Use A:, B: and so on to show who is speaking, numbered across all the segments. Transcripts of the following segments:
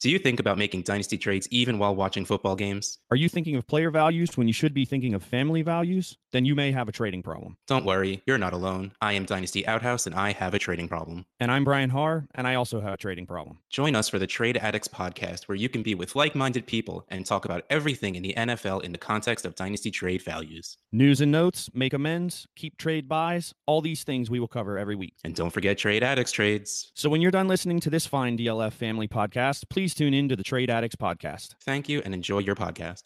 A: Do you think about making dynasty trades even while watching football games?
B: Are you thinking of player values when you should be thinking of family values? Then you may have a trading problem.
A: Don't worry, you're not alone. I am Dynasty Outhouse and I have a trading problem.
B: And I'm Brian Harr, and I also have a trading problem.
A: Join us for the Trade Addicts podcast, where you can be with like minded people and talk about everything in the NFL in the context of dynasty trade values.
B: News and notes, make amends, keep trade buys, all these things we will cover every week.
A: And don't forget Trade Addicts trades.
B: So when you're done listening to this fine DLF family podcast, please tune in to the Trade Addicts podcast.
A: Thank you and enjoy your podcast.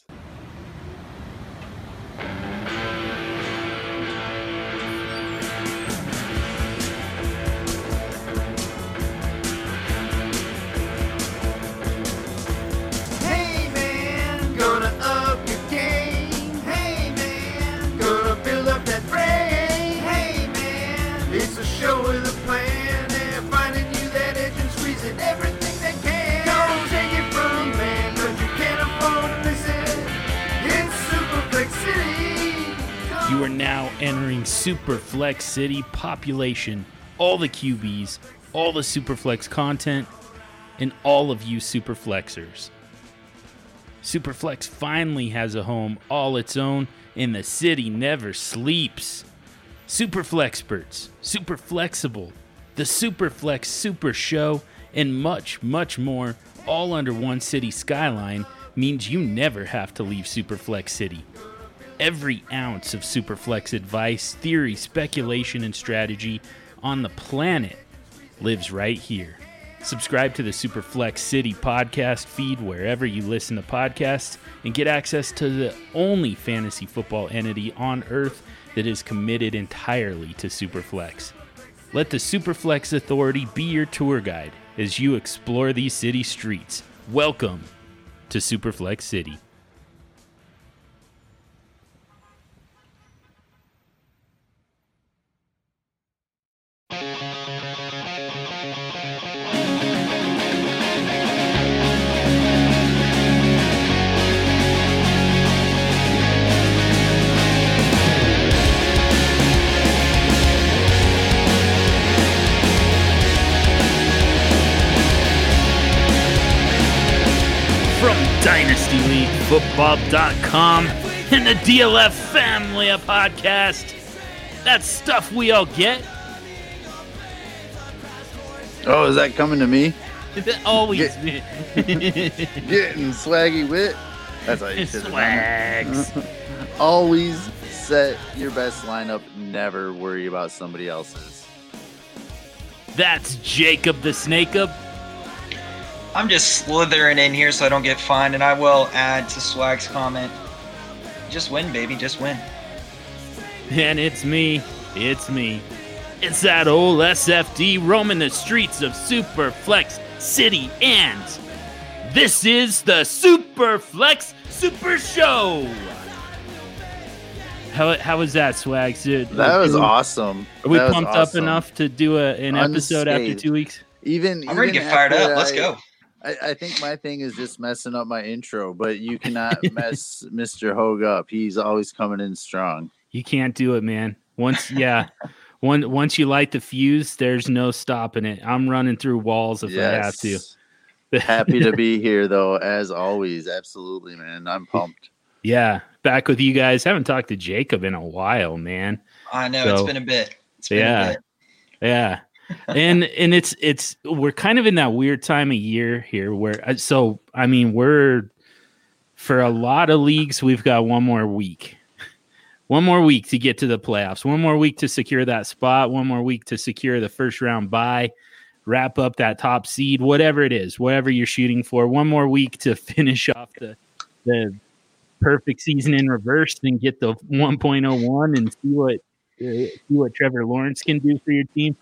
C: Entering Superflex City population, all the QBs, all the Superflex content, and all of you Superflexers. Superflex finally has a home all its own, and the city never sleeps. Superflexperts, Super Flexible, the Superflex Super Show, and much, much more, all under one city skyline, means you never have to leave Superflex City. Every ounce of Superflex advice, theory, speculation, and strategy on the planet lives right here. Subscribe to the Superflex City podcast feed wherever you listen to podcasts and get access to the only fantasy football entity on earth that is committed entirely to Superflex. Let the Superflex Authority be your tour guide as you explore these city streets. Welcome to Superflex City. DynastyLeagueFootball.com and the DLF Family of Podcast. That's stuff we all get.
D: Oh, is that coming to me?
C: Always
D: Getting swaggy wit. That's how you it.
C: swags.
D: Always set your best lineup. Never worry about somebody else's.
C: That's Jacob the Snake Up.
E: I'm just slithering in here so I don't get fined, and I will add to Swag's comment. Just win, baby, just win.
C: And it's me. It's me. It's that old SFD roaming the streets of Superflex City, and this is the Superflex Super Show. How, how was that, Swags? Dude,
D: That was
C: are we-
D: awesome.
C: Are we
D: That was
C: pumped up enough to do a, an episode after two weeks?
D: Even
E: I'm ready to get fired
D: after
E: up. Let's
D: I-
E: go.
D: I, I think my thing is just messing up my intro, but you cannot mess Mr. Hogue up. He's always coming in strong.
C: You can't do it, man. Once, yeah, one once you light the fuse, there's no stopping it. I'm running through walls if I have to.
D: Happy to be here though, as always. Absolutely, man. I'm pumped.
C: Yeah, back with you guys. Haven't talked to Jacob in a while, man.
E: I know
C: So,
E: it's been a bit. It's been
C: yeah.
E: a bit.
C: Yeah. And and it's it's we're kind of in that weird time of year here where uh, so I mean we're for a lot of leagues we've got one more week. One more week to get to the playoffs. One more week to secure that spot, one more week to secure the first round bye, wrap up that top seed, whatever it is, whatever you're shooting for. One more week to finish off the the perfect season in reverse and get the 1.01 and see what uh, see what Trevor Lawrence can do for your team.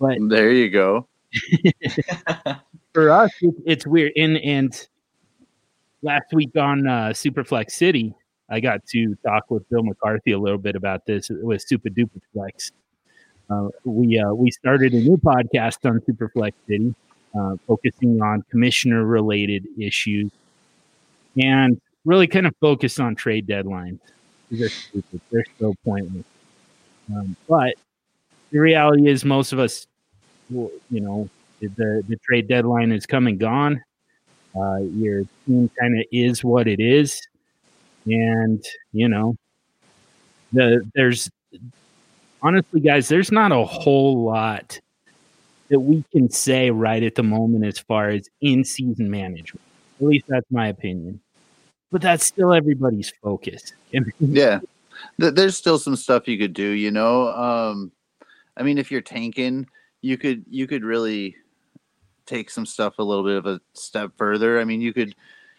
C: But
D: There you go.
C: for us, it, it's weird. And and last week on uh, Superflex City, I got to talk with Bill McCarthy a little bit about this with Super Duper Flex. Uh, we uh, we started a new podcast on Superflex City, uh, focusing on commissioner related issues, and really kind of focused on trade deadlines. These are stupid. They're so pointless. Um, but the reality is, most of us, you know, the the trade deadline is come and gone. Uh, your team kind of is what it is, and you know, the there's honestly, guys, there's not a whole lot that we can say right at the moment as far as in season management. At least that's my opinion. But that's still everybody's focus.
D: Yeah. There's still some stuff you could do, you know. Um I mean if you're tanking, you could you could really take some stuff a little bit of a step further. I mean, you could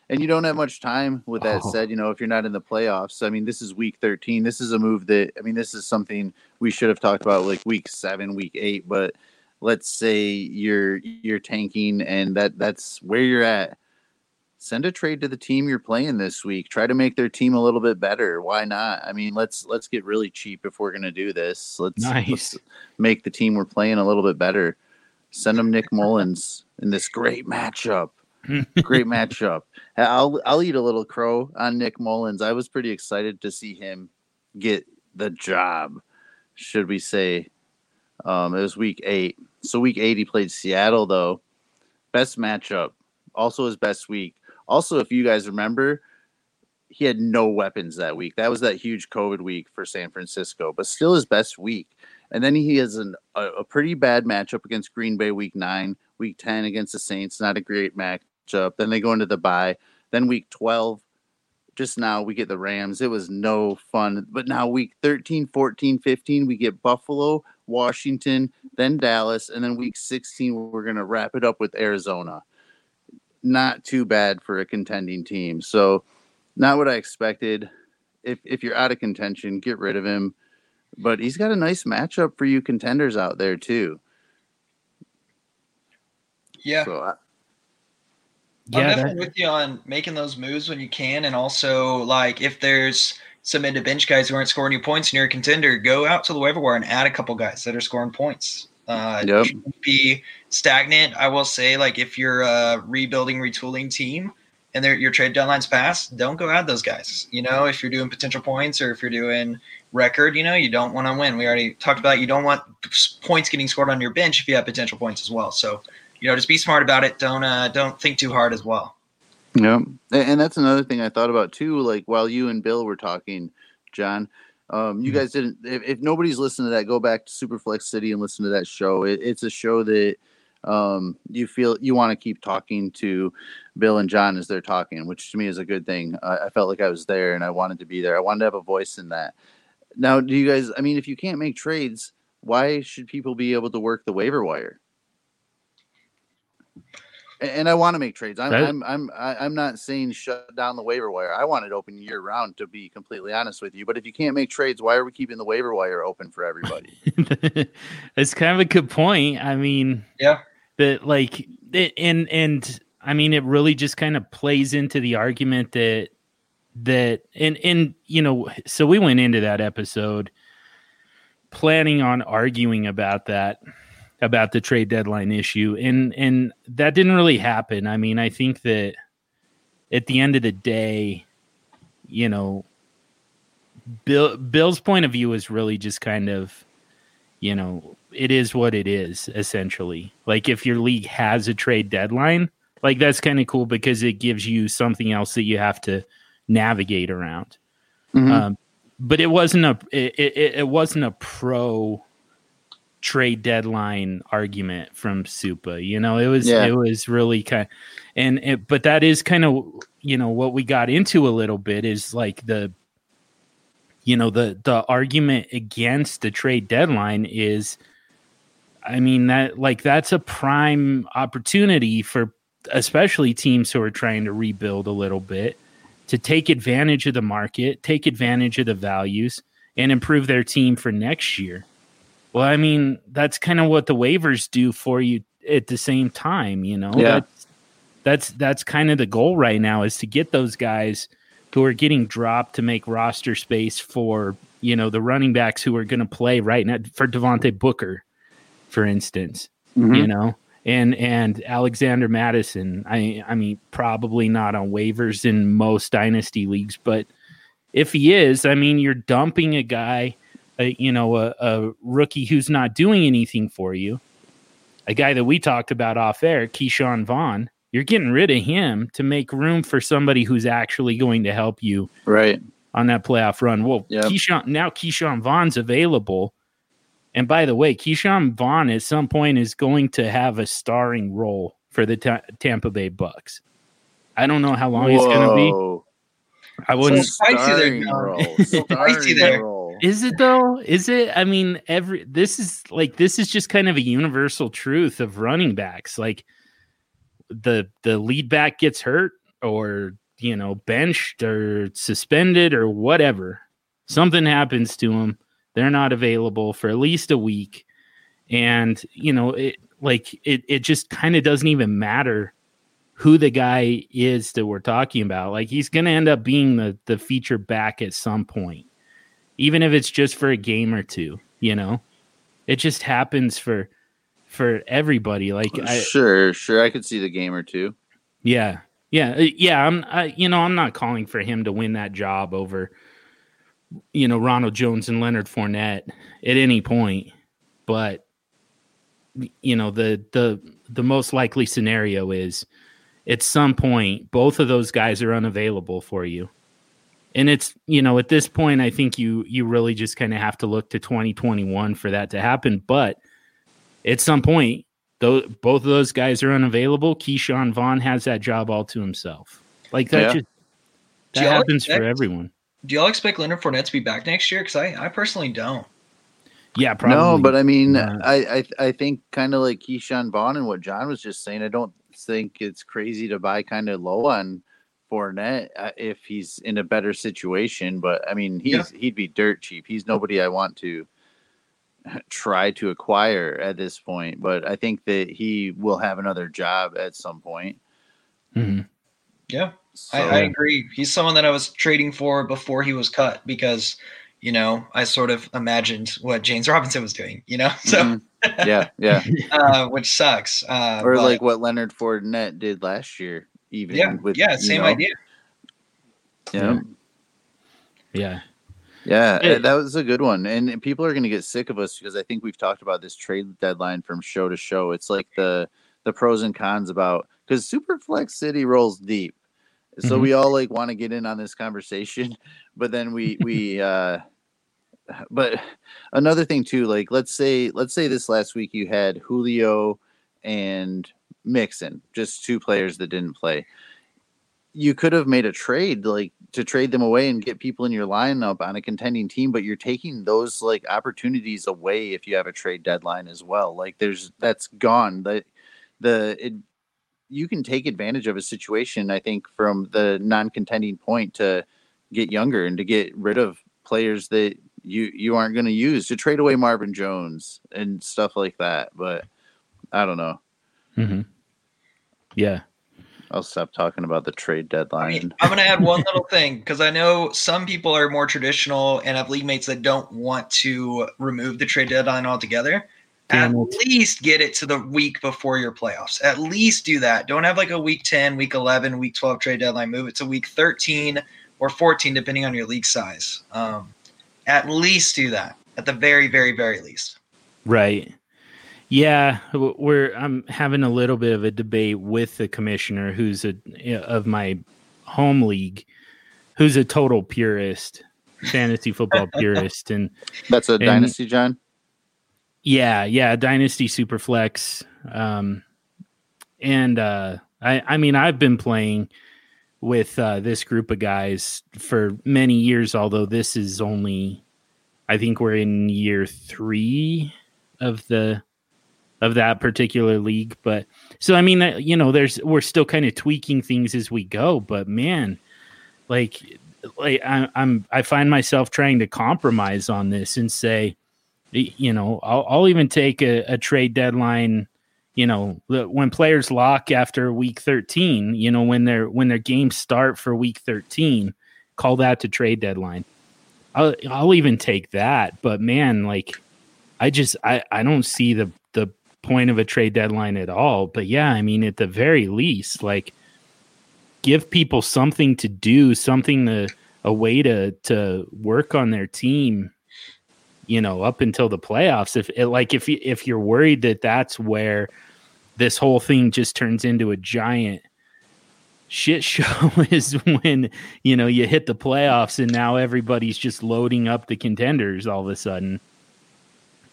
D: and you don't have much time with that
C: Oh.
D: said, you know, if you're not in the playoffs. I mean, this is week 13. This is a move that I mean, this is something we should have talked about like week 7, week 8, but let's say you're you're tanking and that that's where you're at send a trade to the team you're playing this week. Try to make their team a little bit better. Why not? I mean, let's let's get really cheap if we're gonna do this. Let's,
C: Nice.
D: let's make the team we're playing a little bit better. Send them Nick Mullens in this great matchup. Great matchup. I'll I'll eat a little crow on Nick Mullens. I was pretty excited to see him get the job. Should we say? Um, it was week eight. So week eight he played Seattle though. Best matchup. Also his best week. Also, if you guys remember, he had no weapons that week. That was that huge COVID week for San Francisco, but still his best week. And then he has an, a, a pretty bad matchup against Green Bay week nine, week 10 against the Saints. Not a great matchup. Then they go into the bye. Then week 12, just now we get the Rams. It was no fun. But now week 13, 14, 15, we get Buffalo, Washington, then Dallas. And then week 16, we're going to wrap it up with Arizona. Not too bad for a contending team. So, not what I expected. If if you're out of contention, get rid of him. But he's got a nice matchup for you contenders out there too.
E: Yeah.
D: So I,
E: I'm
C: Yeah,
E: definitely
C: that-
E: with you on making those moves when you can, and also like if there's some into bench guys who aren't scoring you points and you're a contender, go out to the waiver wire and add a couple guys that are scoring points. Uh,
D: Yep.
E: be stagnant. I will say, like if you're a rebuilding, retooling team and your trade deadline's passed, don't go add those guys. You know, if you're doing potential points or if you're doing record, you know, you don't want to win. We already talked about you don't want points getting scored on your bench if you have potential points as well. So, you know, just be smart about it. Don't uh, don't think too hard as well.
D: yeah, and that's another thing I thought about too. Like while you and Bill were talking, John, um, you
C: Mhm.
D: guys didn't. If, if nobody's listened to that, go back to Superflex City and listen to that show. It, it's a show that um, you feel you want to keep talking to Bill and John as they're talking, which to me is a good thing. I, I felt like I was there and I wanted to be there. I wanted to have a voice in that. Now, do you guys? I mean, if you can't make trades, why should people be able to work the waiver wire? And, and I want to make trades. I'm,
C: That-
D: I'm, I'm, I- I'm not saying shut down the waiver wire. I want it open year round, to be completely honest with you. But if you can't make trades, why are we keeping the waiver wire open for everybody?
C: That's kind of a good point. I mean,
E: Yeah.
C: that like it, and and I mean it really just kind of plays into the argument that that and and you know so we went into that episode planning on arguing about that about the trade deadline issue and and that didn't really happen. I mean, I think that at the end of the day, you know, Bill Bill's point of view is really just kind of you know, it is what it is essentially. Like if your league has a trade deadline, like that's kind of cool because it gives you something else that you have to navigate around.
D: Mhm.
C: Um, but it wasn't a it, it, it wasn't a pro trade deadline argument from Supa. You know, it was
D: Yeah.
C: it was really kind and it, but that is kind of you know what we got into a little bit is like the you know the the argument against the trade deadline is I mean that like that's a prime opportunity for especially teams who are trying to rebuild a little bit to take advantage of the market, take advantage of the values and improve their team for next year. Well, I mean, that's kind of what the waivers do for you at the same time, you know.
D: Yeah.
C: That's that's that's kind of the goal right now is to get those guys who are getting dropped to make roster space for, you know, the running backs who are going to play right now for Devontae Booker, for instance
D: Mhm.
C: you know and and alexander mattison i i mean probably not on waivers in most dynasty leagues but if he is i mean you're dumping a guy a, you know a, a rookie who's not doing anything for you a guy that we talked about off air, Ke'Shawn Vaughn. You're getting rid of him to make room for somebody who's actually going to help you
D: Right.
C: on that playoff run. Well,
D: Yep.
C: Ke'Shawn now Ke'Shawn Vaughn's available. And by the way, Ke'Shawn Vaughn at some point is going to have a starring role for the Ta- Tampa Bay Bucks. I don't know how long he's going to be. I wouldn't.
E: So spicy there,
D: Starring role.
E: Spicy there.
C: Is it though? Is it? I mean, every this is like this is just kind of a universal truth of running backs. Like the the lead back gets hurt or you know benched or suspended or whatever. Something happens to them. They're not available for at least a week, and you know it like it. It just kind of doesn't even matter who the guy is that we're talking about. Like he's going to end up being the the feature back at some point even if it's just for a game or two you know it just happens for for everybody like I,
D: sure, sure. I could see the game or two.
C: yeah yeah uh, yeah i'm I, you know i'm not calling for him to win that job over you know ronald jones and leonard Fournette at any point but you know the the the most likely scenario is at some point both of those guys are unavailable for you and it's you know at this point i think you you really just kind of have to look to 2021 for that to happen but at some point though both of those guys are unavailable ke'shawn vaughn has that job all to himself like that
D: Yeah.
C: just that
E: y'all
C: happens for everyone
E: Do y'all expect Leonard Fournette to be back next year? Because I, I personally don't.
C: yeah probably
D: No, but I mean,
C: not.
D: I, I I think kind of like Ke'Shawn Vaughn and what John was just saying. I don't think it's crazy to buy kind of low on Fournette uh, if he's in a better situation. But I mean, he's he'd be dirt cheap. He's nobody I want to try to acquire at this point. But I think that he will have another job at some point.
C: Mhm.
E: Yeah,
D: So,
E: I, I agree. He's someone that I was trading for before he was cut because, you know, I sort of imagined what James Robinson was doing, you know, so
D: mhm. yeah, yeah.
E: uh, which sucks. Uh,
D: or
E: but-
D: like what Leonard Fournette did last year. Even
E: yeah,
D: with
E: yeah,
D: you
E: same
D: know,
E: idea.
D: Yeah.
C: yeah
D: Yeah,
C: Hey.
D: that was a good one. And people are going to get sick of us because I think we've talked about this trade deadline from show to show. It's like the the pros and cons about because Superflex City rolls deep. So
C: Mhm.
D: we all like want to get in on this conversation, but then we we uh but another thing too, like let's say let's say this last week you had Julio and Mixon, just two players that didn't play. You could have made a trade like to trade them away and get people in your lineup on a contending team, but you're taking those like opportunities away if you have a trade deadline as well. Like there's that's gone. The the it, you can take advantage of a situation, I think, from the non-contending point to get younger and to get rid of players that you you aren't going to use to trade away Marvin Jones and stuff like that. But I don't know.
C: Hmm yeah
D: I'll stop talking about the trade
E: I
D: deadline.
E: mean, I'm going to add one little thing because I know some people are more traditional and have league mates that don't want to remove the trade deadline altogether.
C: Damn
E: At least get it to the week before your playoffs. At least do that. Don't have like a week 10, week 11, week 12 trade deadline. Move it to week 13 or 14, depending on your league size. Um, at least do that. At the very, very, very least.
C: Right. Yeah, we're I'm having a little bit of a debate with the commissioner who's a of my home league who's a total purist, fantasy football purist and
D: That's a
C: and-
D: dynasty, John.
C: yeah, yeah, Dynasty Superflex. Um and uh I I mean I've been playing with uh this group of guys for many years although this is only I think we're in year 3 of the of that particular league but so I mean uh, you know there's we're still kind of tweaking things as we go but man like like I, I'm I find myself trying to compromise on this and say you know I'll, I'll even take a, a trade deadline you know when players lock after week 13 you know when their when their games start for week 13 call that to trade deadline. I'll, I'll even take that but man like I just I, I don't see the point of a trade deadline at all but yeah I mean at the very least like give people something to do something to a way to to work on their team you know, up until the playoffs. If it, like if you if you're worried that that's where this whole thing just turns into a giant shit show is when you know you hit the playoffs and now everybody's just loading up the contenders all of a sudden,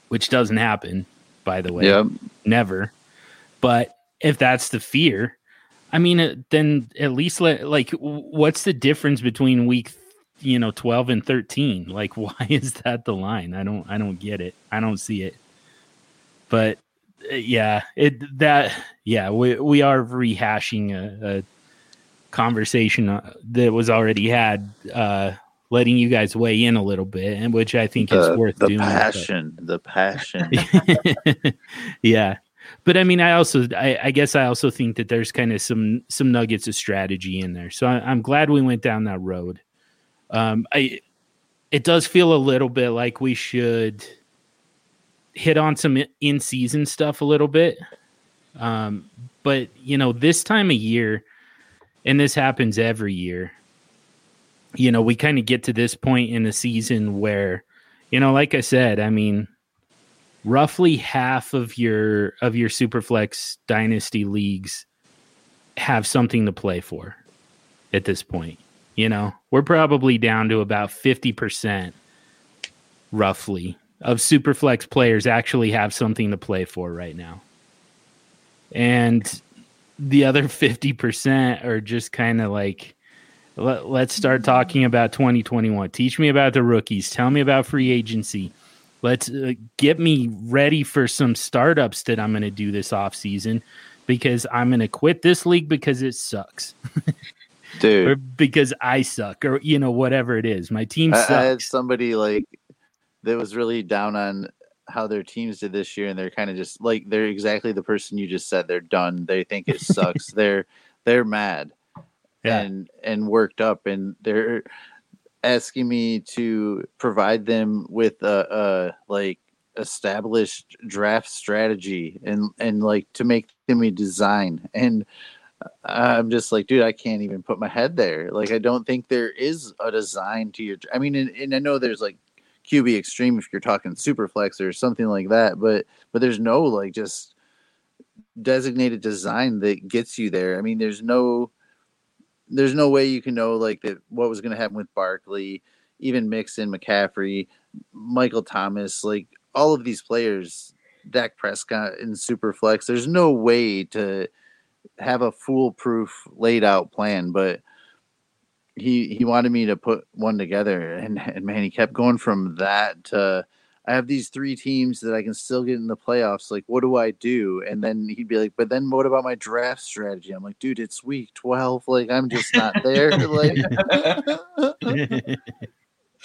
C: which doesn't happen, by the way.
D: Yep.
C: Never. But if that's the fear, I mean, then at least let like, what's the difference between week, you know, twelve and thirteen? Like, why is that the line? I don't, I don't get it. I don't see it. But uh, yeah, it that yeah, we we are rehashing a, a conversation uh, that was already had. uh Letting you guys weigh in a little bit, and which I think is worth
D: the
C: doing. but-
D: passion, the passion.
C: yeah but i mean i also I, I guess i also think that there's kind of some some nuggets of strategy in there so I, i'm glad we went down that road um i it does feel a little bit like we should hit on some in season stuff a little bit um but you know this time of year and this happens every year you know we kind of get to this point in the season where you know like i said i mean roughly half of your of your superflex dynasty leagues have something to play for at this point you know? We're probably down to about 50% roughly of superflex players actually have something to play for right now. And the other 50% are just kind of like let, let's start talking about 2021 teach me about the rookies tell me about free agency let's uh, get me ready for some startups that I'm going to do this off season because I'm going to quit this league because it sucks
D: Dude,
C: or because I suck or you know whatever it is. My team
D: I,
C: sucks.
D: I had somebody like that was really down on how their teams did this year, and they're kind of just like they're exactly the person you just said. They're done. They think it sucks. they're they're mad
C: Yeah.
D: and and worked up, and they're asking me to provide them with a, a like established draft strategy and and like to make them a design and uh, I'm just like, dude, I can't even put my head there. Like, I don't think there is a design to your. I mean, and, and I know there's like QB extreme if you're talking superflex or something like that, but but there's no like just designated design that gets you there. I mean, there's no there's no way you can know like that what was going to happen with Barkley, even Mixon, McCaffrey, Michael Thomas, like all of these players, Dak Prescott in superflex. There's no way to have a foolproof laid out plan, but he he wanted me to put one together and, and man he kept going from that to I have these three teams that I can still get in the playoffs. Like, what do I do? And then he'd be like, "But then what about my draft strategy?" I'm like, "Dude, it's week 12. Like, I'm just not there." like,
E: Uh,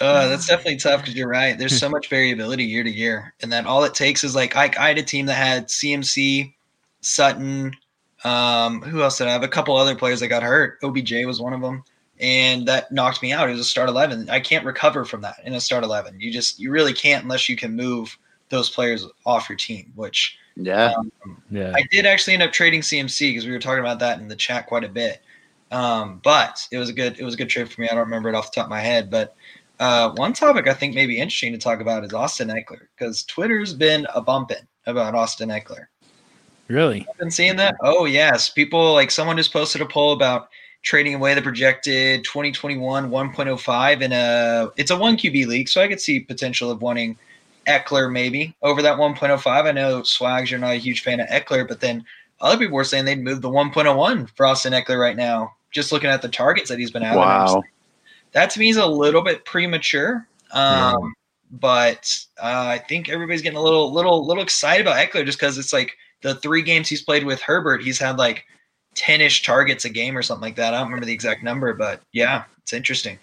E: that's definitely tough because you're right. There's so much variability year to year, and then all it takes is like I, I had a team that had CMC, Sutton, um, who else did I have? A couple other players that got hurt. OBJ was one of them, and that knocked me out. It was a start eleven. I can't recover from that in a start eleven. You just you really can't unless you can move those players off your team. Which
D: yeah,
C: yeah.
E: I did actually end up trading CMC because we were talking about that in the chat quite a bit. Um, but it was a good it was a good trade for me. I don't remember it off the top of my head, but uh, one topic I think may be interesting to talk about is Austin Ekeler because Twitter's been a bumping about Austin Ekeler.
C: really?
E: I've Been seeing that? Oh yes, people like someone just posted a poll about trading away the projected 2021 1.05 in a it's a one QB league, so I could see potential of wanting Ekeler maybe over that 1.05. I know Swags, you're not a huge fan of Ekeler, but then other people were saying they'd move the 1.01 for Austin Ekeler right now. Just looking at the targets that he's been having,
D: wow.
E: that to me is a little bit premature. Um, But uh, I think everybody's getting a little, little, little excited about Ekeler just because it's like the three games he's played with Herbert, he's had like ten-ish targets a game or something like that. I don't remember the exact number, but yeah, it's interesting.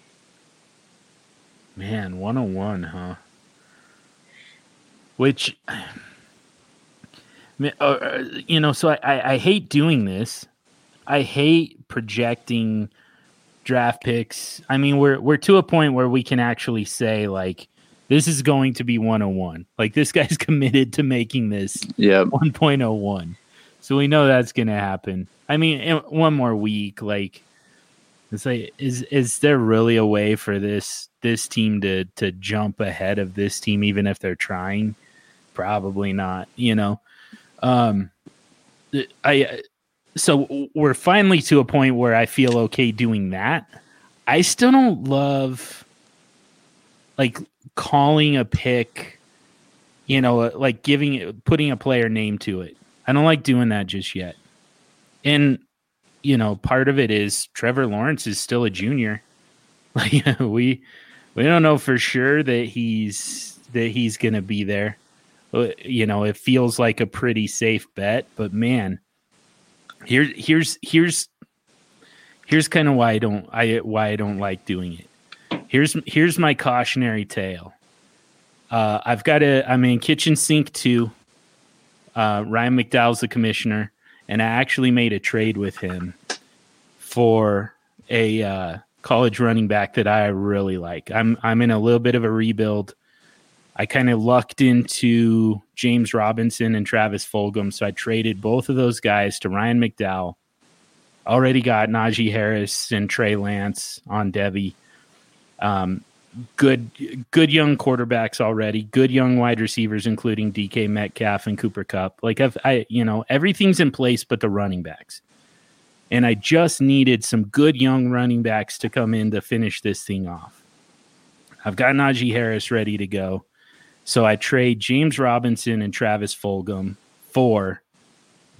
C: Man, 101, huh? Which, I mean, uh, uh, you know, so I, I, I hate doing this. I hate projecting draft picks. I mean, we're we're to a point where we can actually say like this is going to be 101. Like this guy's committed to making this
D: Yep.
C: 1.01. So we know that's going to happen. I mean, one more week, like It's like is is there really a way for this this team to to jump ahead of this team even if they're trying? Probably not, you know. Um I so we're finally to a point where I feel okay doing that. I still don't love like calling a pick, you know, like giving putting a player name to it. I don't like doing that just yet. And you know, part of it is Trevor Lawrence is still a junior. Like we we don't know for sure that he's that he's going to be there. Uh, You know, it feels like a pretty safe bet, but man, here here's here's here's kind of why I don't I why I don't like doing it. Here's here's my cautionary tale. Uh, I've got a I'm in kitchen sink too. Uh, Ryan McDowell's the commissioner, and I actually made a trade with him for a uh, college running back that I really like. I'm I'm in a little bit of a rebuild. I kind of lucked into James Robinson and Travis Fulgham, so I traded both of those guys to Ryan McDowell. Already got Najee Harris and Trey Lance on Devy. Um, good, good young quarterbacks already. Good young wide receivers, including DK Metcalf and Cooper Kupp. Like I've, I, you know, everything's in place but the running backs. And I just needed some good young running backs to come in to finish this thing off. I've got Najee Harris ready to go. So I trade James Robinson and Travis Fulgham for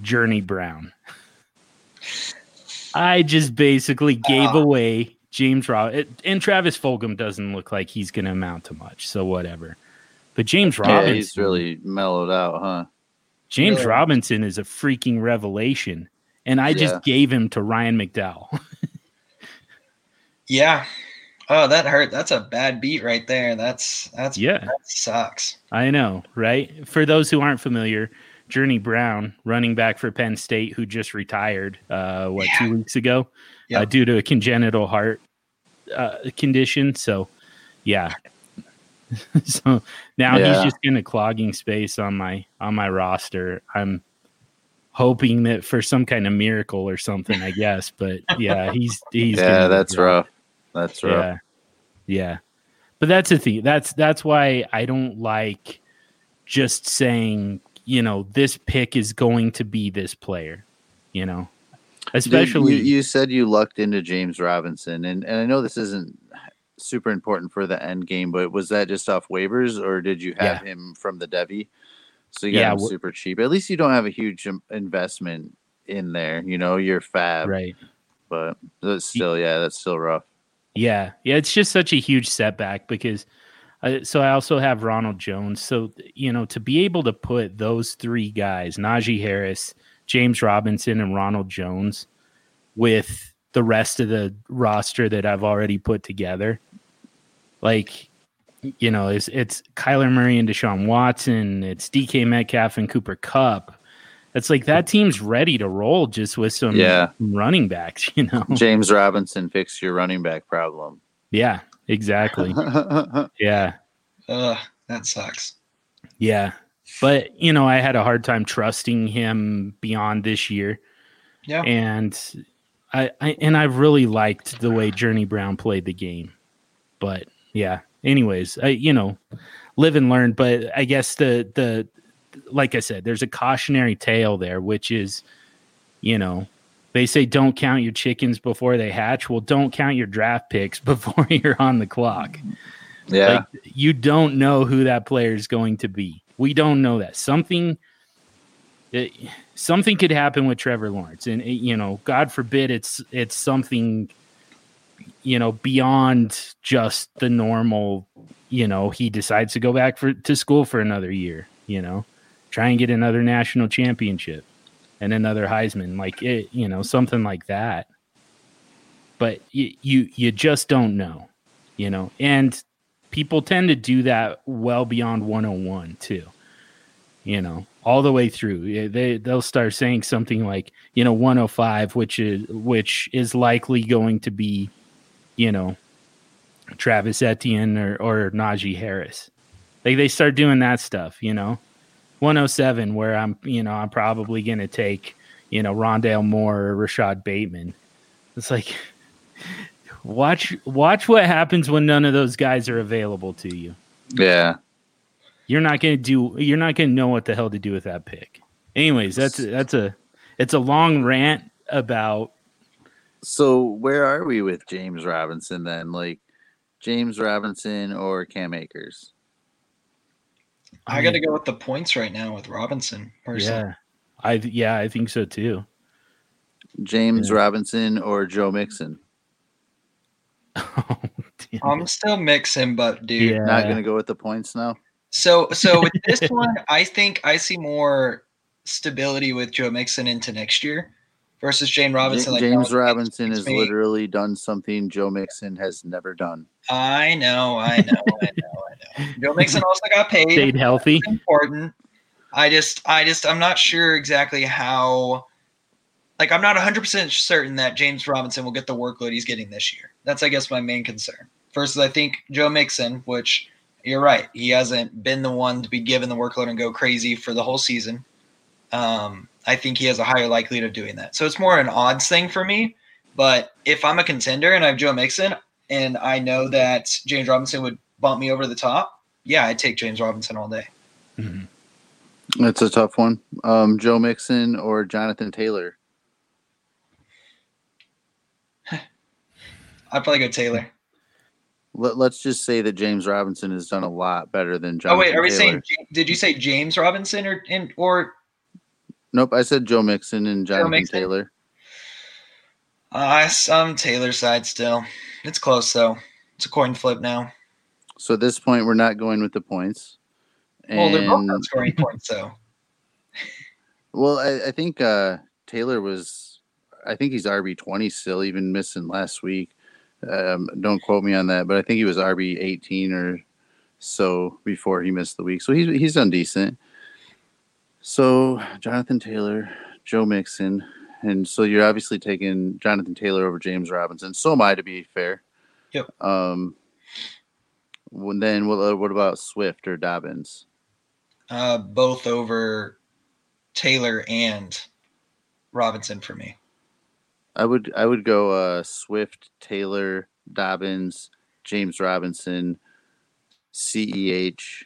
C: Journey Brown. I just basically gave ah. away James Rob and Travis Fulgham doesn't look like he's going to amount to much, so whatever. But James
D: Yeah,
C: Robinson,
D: he's really mellowed out, huh?
C: James
E: Yeah.
C: Robinson is a freaking revelation, and I just
D: Yeah.
C: gave him to Ryan McDowell.
E: Yeah. Oh, that hurt. That's a bad beat right there. That's that's
C: yeah,
E: that sucks.
C: I know, right? For those who aren't familiar, Journey Brown, running back for Penn State, who just retired, uh, what
E: Yeah.
C: two weeks ago, uh, due to a congenital heart uh, condition. So, yeah. so now
D: Yeah.
C: he's just kind of clogging space on my on my roster. I'm hoping that for some kind of miracle or something, I guess. But yeah, he's he's
D: yeah, that's
C: rough.
D: rough. That's rough.
C: Yeah. Yeah. But that's the thing. That's that's why I don't like just saying, you know, this pick is going to be this player, you know.
D: Dude,
C: Especially
D: you, you said you lucked into James Robinson, and, and I know this isn't super important for the end game, but was that just off waivers, or did you have him from the Devy? So you got
C: Yeah,
D: him super cheap. At least you don't have a huge investment in there. You know, you're fab,
C: right.
D: but that's still, yeah, that's still rough.
C: Yeah. Yeah, it's just such a huge setback because uh, so I also have Ronald Jones. So, you know, to be able to put those three guys, Najee Harris, James Robinson, and Ronald Jones, with the rest of the roster that I've already put together, like, you know, it's, it's Kyler Murray and Deshaun Watson, it's DK Metcalf and Cooper Kupp. It's like that team's ready to roll just with some
D: Yeah.
C: running backs, you know?
D: James Robinson fixed your running back problem.
C: Yeah, exactly. Yeah.
E: Ugh, that sucks.
C: Yeah. But, you know, I had a hard time trusting him beyond this year.
E: Yeah.
C: And I, I and I really liked the way Journey Brown played the game. But yeah. Anyways, I you know, live and learn. But I guess the the like I said, there's a cautionary tale there, which is, you know, they say don't count your chickens before they hatch. Well, don't count your draft picks before you're on the clock.
D: yeah.
C: Like you don't know who that player is going to be. We don't know that. Something it, something could happen with Trevor Lawrence and it- you know, God forbid it's it's something you know beyond just the normal, you know, he decides to go back for to school for another year, you know. Try and get another national championship and another Heisman like it, you know, something like that. But you you, you just don't know, you know. And people tend to do that well beyond 101 too you know all the way through. They they'll start saying something like you know 105 which is which is likely going to be you know Travis Etienne or or Najee Harris. Like they start doing that stuff you know? 107 where I'm you know I'm probably going to take you know Rondale Moore or Rashod Bateman. It's like watch watch what happens when none of those guys are available to you.
D: Yeah.
C: You're not gonna do. You're not gonna know what the hell to do with that pick. Anyways, that's that's a it's a long rant about
D: So where are we with James Robinson then? Like James Robinson or Cam Akers?
E: I got to go with the points right now with Robinson. Personally.
C: Yeah, I yeah I think so too.
D: James
C: Yeah.
D: Robinson or Joe Mixon?
C: Oh,
E: I'm still Mixon, but dude.
C: yeah,
D: Not gonna go with the points now.
E: So so with this one, I think I see more stability with Joe Mixon into next year versus Jane Robinson. Like
D: James
E: that
D: Robinson has literally done something Joe Mixon has never done.
E: I know, I know, I know, I know. Joe Mixon also got paid.
C: stayed healthy.
E: It's important. I just, I just, I'm not sure exactly how. Like, I'm not 100 percent certain that James Robinson will get the workload he's getting this year. That's, I guess, my main concern. Versus, I think Joe Mixon, which you're right, he hasn't been the one to be given the workload and go crazy for the whole season. Um, I think he has a higher likelihood of doing that. So it's more an odds thing for me. But if I'm a contender and I have Joe Mixon and I know that James Robinson would bump me over the top, yeah, I'd take James Robinson all day.
C: Mhm.
D: That's a tough one. Um, Joe Mixon or Jonathan Taylor?
E: I'd probably go Taylor.
D: Let, let's just say that James Robinson has done a lot better than
E: John.
D: Oh
E: wait, are we
D: Taylor.
E: saying? Did you say James Robinson or and or
D: Nope, I said Joe Mixon and Jonathan? Taylor.
E: uh, I'm Taylor side still? It's close though. It's a coin flip now.
D: So at this point, we're not going with the points.
E: well, they're both not scoring points though.
D: well, I, I think uh, Taylor was. I think he's RB twenty still, even missing last week. Um, don't quote me on that, but I think he was RB eighteen or so before he missed the week. So he's he's done decent. So Jonathan Taylor, Joe Mixon, and so you're obviously taking Jonathan Taylor over James Robinson. So am I, to be fair.
E: Yep.
D: Um. Well, then what? What about Swift or Dobbins?
E: Uh, both over Taylor and Robinson for me.
D: I would I would go uh Swift, Taylor, Dobbins, James Robinson, CEH,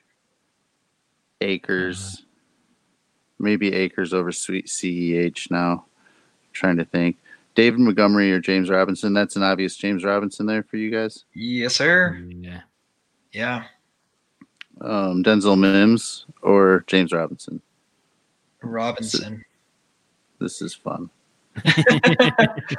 D: Akers, maybe Akers over sweet CEH now. trying to think. David Montgomery or James Robinson. That's an obvious James Robinson there for you guys.
E: Yes, sir.
C: Yeah.
E: Yeah,
D: Um, Denzel Mims or James Robinson.
E: Robinson.
D: This is fun.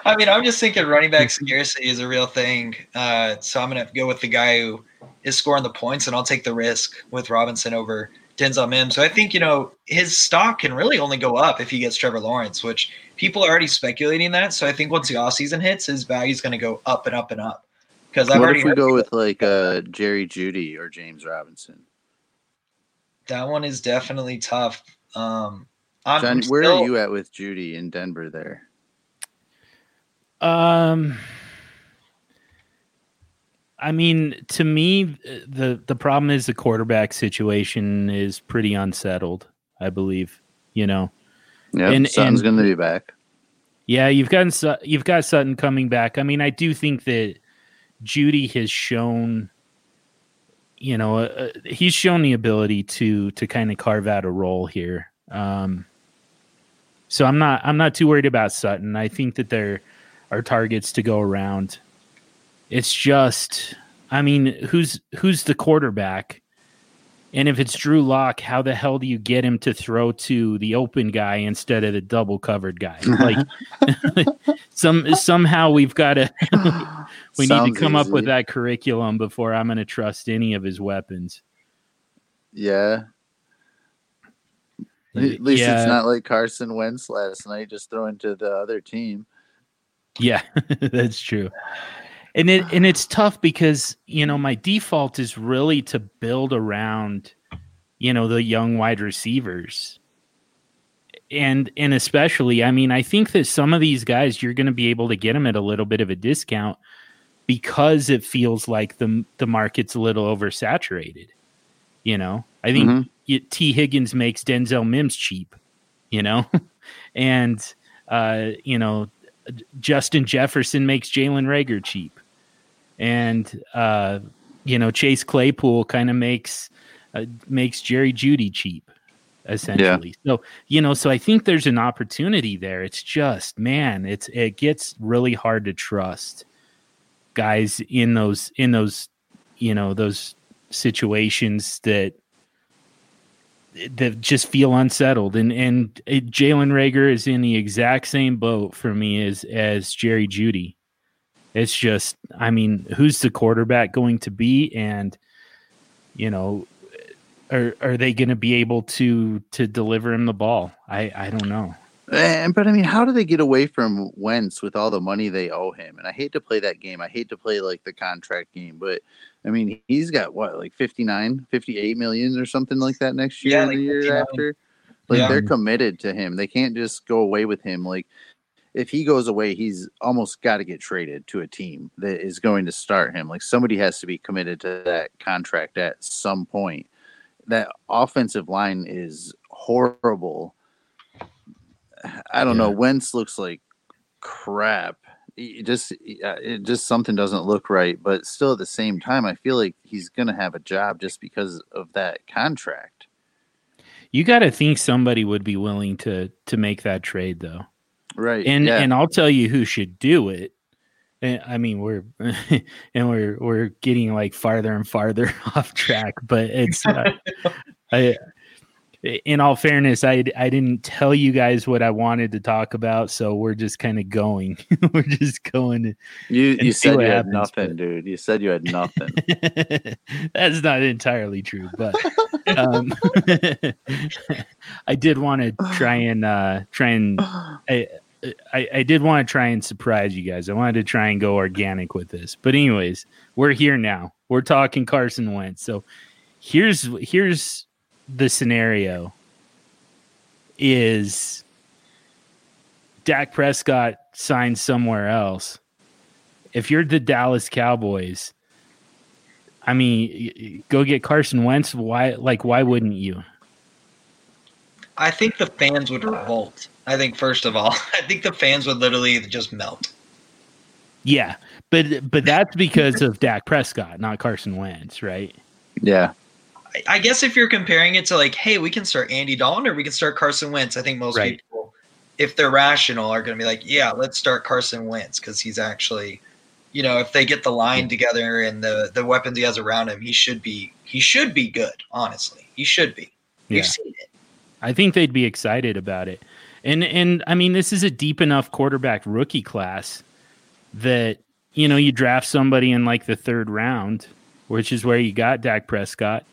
E: I mean, I'm just thinking running back scarcity is a real thing. Uh, so I'm going to go with the guy who is scoring the points, and I'll take the risk with Robinson over Denzel Mims. So I think, you know, his stock can really only go up if he gets Trevor Lawrence, which people are already speculating that. So I think once the offseason hits, his value is going to go up and up and up. Because I've
D: what
E: already
D: if we go with like uh Jerry Jeudy or James Robinson?
E: that one is definitely tough. Um, I'm
D: John, where
E: still-
D: are you at with Jeudy in Denver there?
C: Um, I mean, to me, the the problem is the quarterback situation is pretty unsettled. I believe, you know.
D: Yeah,
C: And-
D: Sutton's going to be back.
C: Yeah, you've got you've got Sutton coming back. I mean, I do think that Jeudy has shown, you know, uh, he's shown the ability to to kind of carve out a role here. Um, so I'm not I'm not too worried about Sutton. I think that there targets to go around. It's just, I mean, who's who's the quarterback? And if it's Drew Lock, how the hell do you get him to throw to the open guy instead of the double covered guy? Like some somehow we've got to we need to
D: Sounds
C: come up with that curriculum before I'm going to trust any of his weapons.
D: Yeah. At least
C: yeah,
D: it's not like Carson Wentz last night, just throwing to the other team.
C: Yeah, that's true. And it and it's tough because, you know, my default is really to build around, you know, the young wide receivers. And and especially, I mean, I think that some of these guys you're going to be able to get them at a little bit of a discount because it feels like the the market's a little oversaturated. You know, I think
D: Mhm.
C: y- Tee Higgins makes Denzel Mims cheap, you know, and uh, you know Justin Jefferson makes Jalen Reagor cheap, and uh, you know Chase Claypool kind of makes uh, makes Jerry Jeudy cheap, essentially. So you know, so I think there's an opportunity there. It's just man, it's it gets really hard to trust guys in those in those you know those situations that that just feel unsettled and and it- Jalen Reagor is in the exact same boat for me as as Jerry Jeudy. It's just I mean, who's the quarterback going to be and you know eh, are are they going to be able to to deliver him the ball? I I don't know.
D: And but I mean, how do they get away from Wentz with all the money they owe him? And I hate to play that game. I hate to play like the contract game, but I mean, he's got what, like 59, 58 million or something like that next year
E: Yeah, like
D: the year
E: 59.
D: after. Like
E: Yeah.
D: they're committed to him. They can't just go away with him. Like if he goes away, he's almost got to get traded to a team that is going to start him. Like somebody has to be committed to that contract at some point. That offensive line is horrible. I don't know.
C: Yeah.
D: Wentz looks like crap. It just, uh, it just something doesn't look right. But still, at the same time, I feel like he's gonna have a job just because of that contract.
C: You got to think somebody would be willing to to make that trade though.
D: Right.
C: and
D: yeah.
C: and I'll tell you who should do it. And, I mean, we're and we're we're getting like farther and farther off track, but it's uh, I. In all fairness, I I didn't tell you guys what I wanted to talk about, so we're just kind of going. we're just going.
D: you you said you had
C: happens,
D: nothing,
C: but-
D: dude. You said you had nothing.
C: That's not entirely true, but um, I did want to try and uh, try and I, I, I did want to try and surprise you guys. I wanted to try and go organic with this. But anyways, we're here now. We're talking Carson Wentz. So here's here's the scenario is Dak Prescott signed somewhere else. If you're the Dallas Cowboys, I mean, y- y- go get Carson Wentz. Why like why wouldn't you?
E: I think the fans would revolt. I think first of all, I think the fans would literally just melt.
C: Yeah, but but that's because of Dak Prescott, not Carson Wentz, right?
D: yeah.
E: I- guess if you're comparing it to like, hey, we can start Andy Dalton or we can start Carson Wentz. I think most
C: Right.
E: people, if they're rational, are going to be like, yeah, let's start Carson Wentz because he's actually, you know, if they get the line together and the the weapons he has around him, he should be he should be good. Honestly, he should be.
C: Yeah.
E: We've seen it.
C: I think they'd be excited about it. And and I mean, this is a deep enough quarterback rookie class that you know you draft somebody in like the third round, which is where you got Dak Prescott,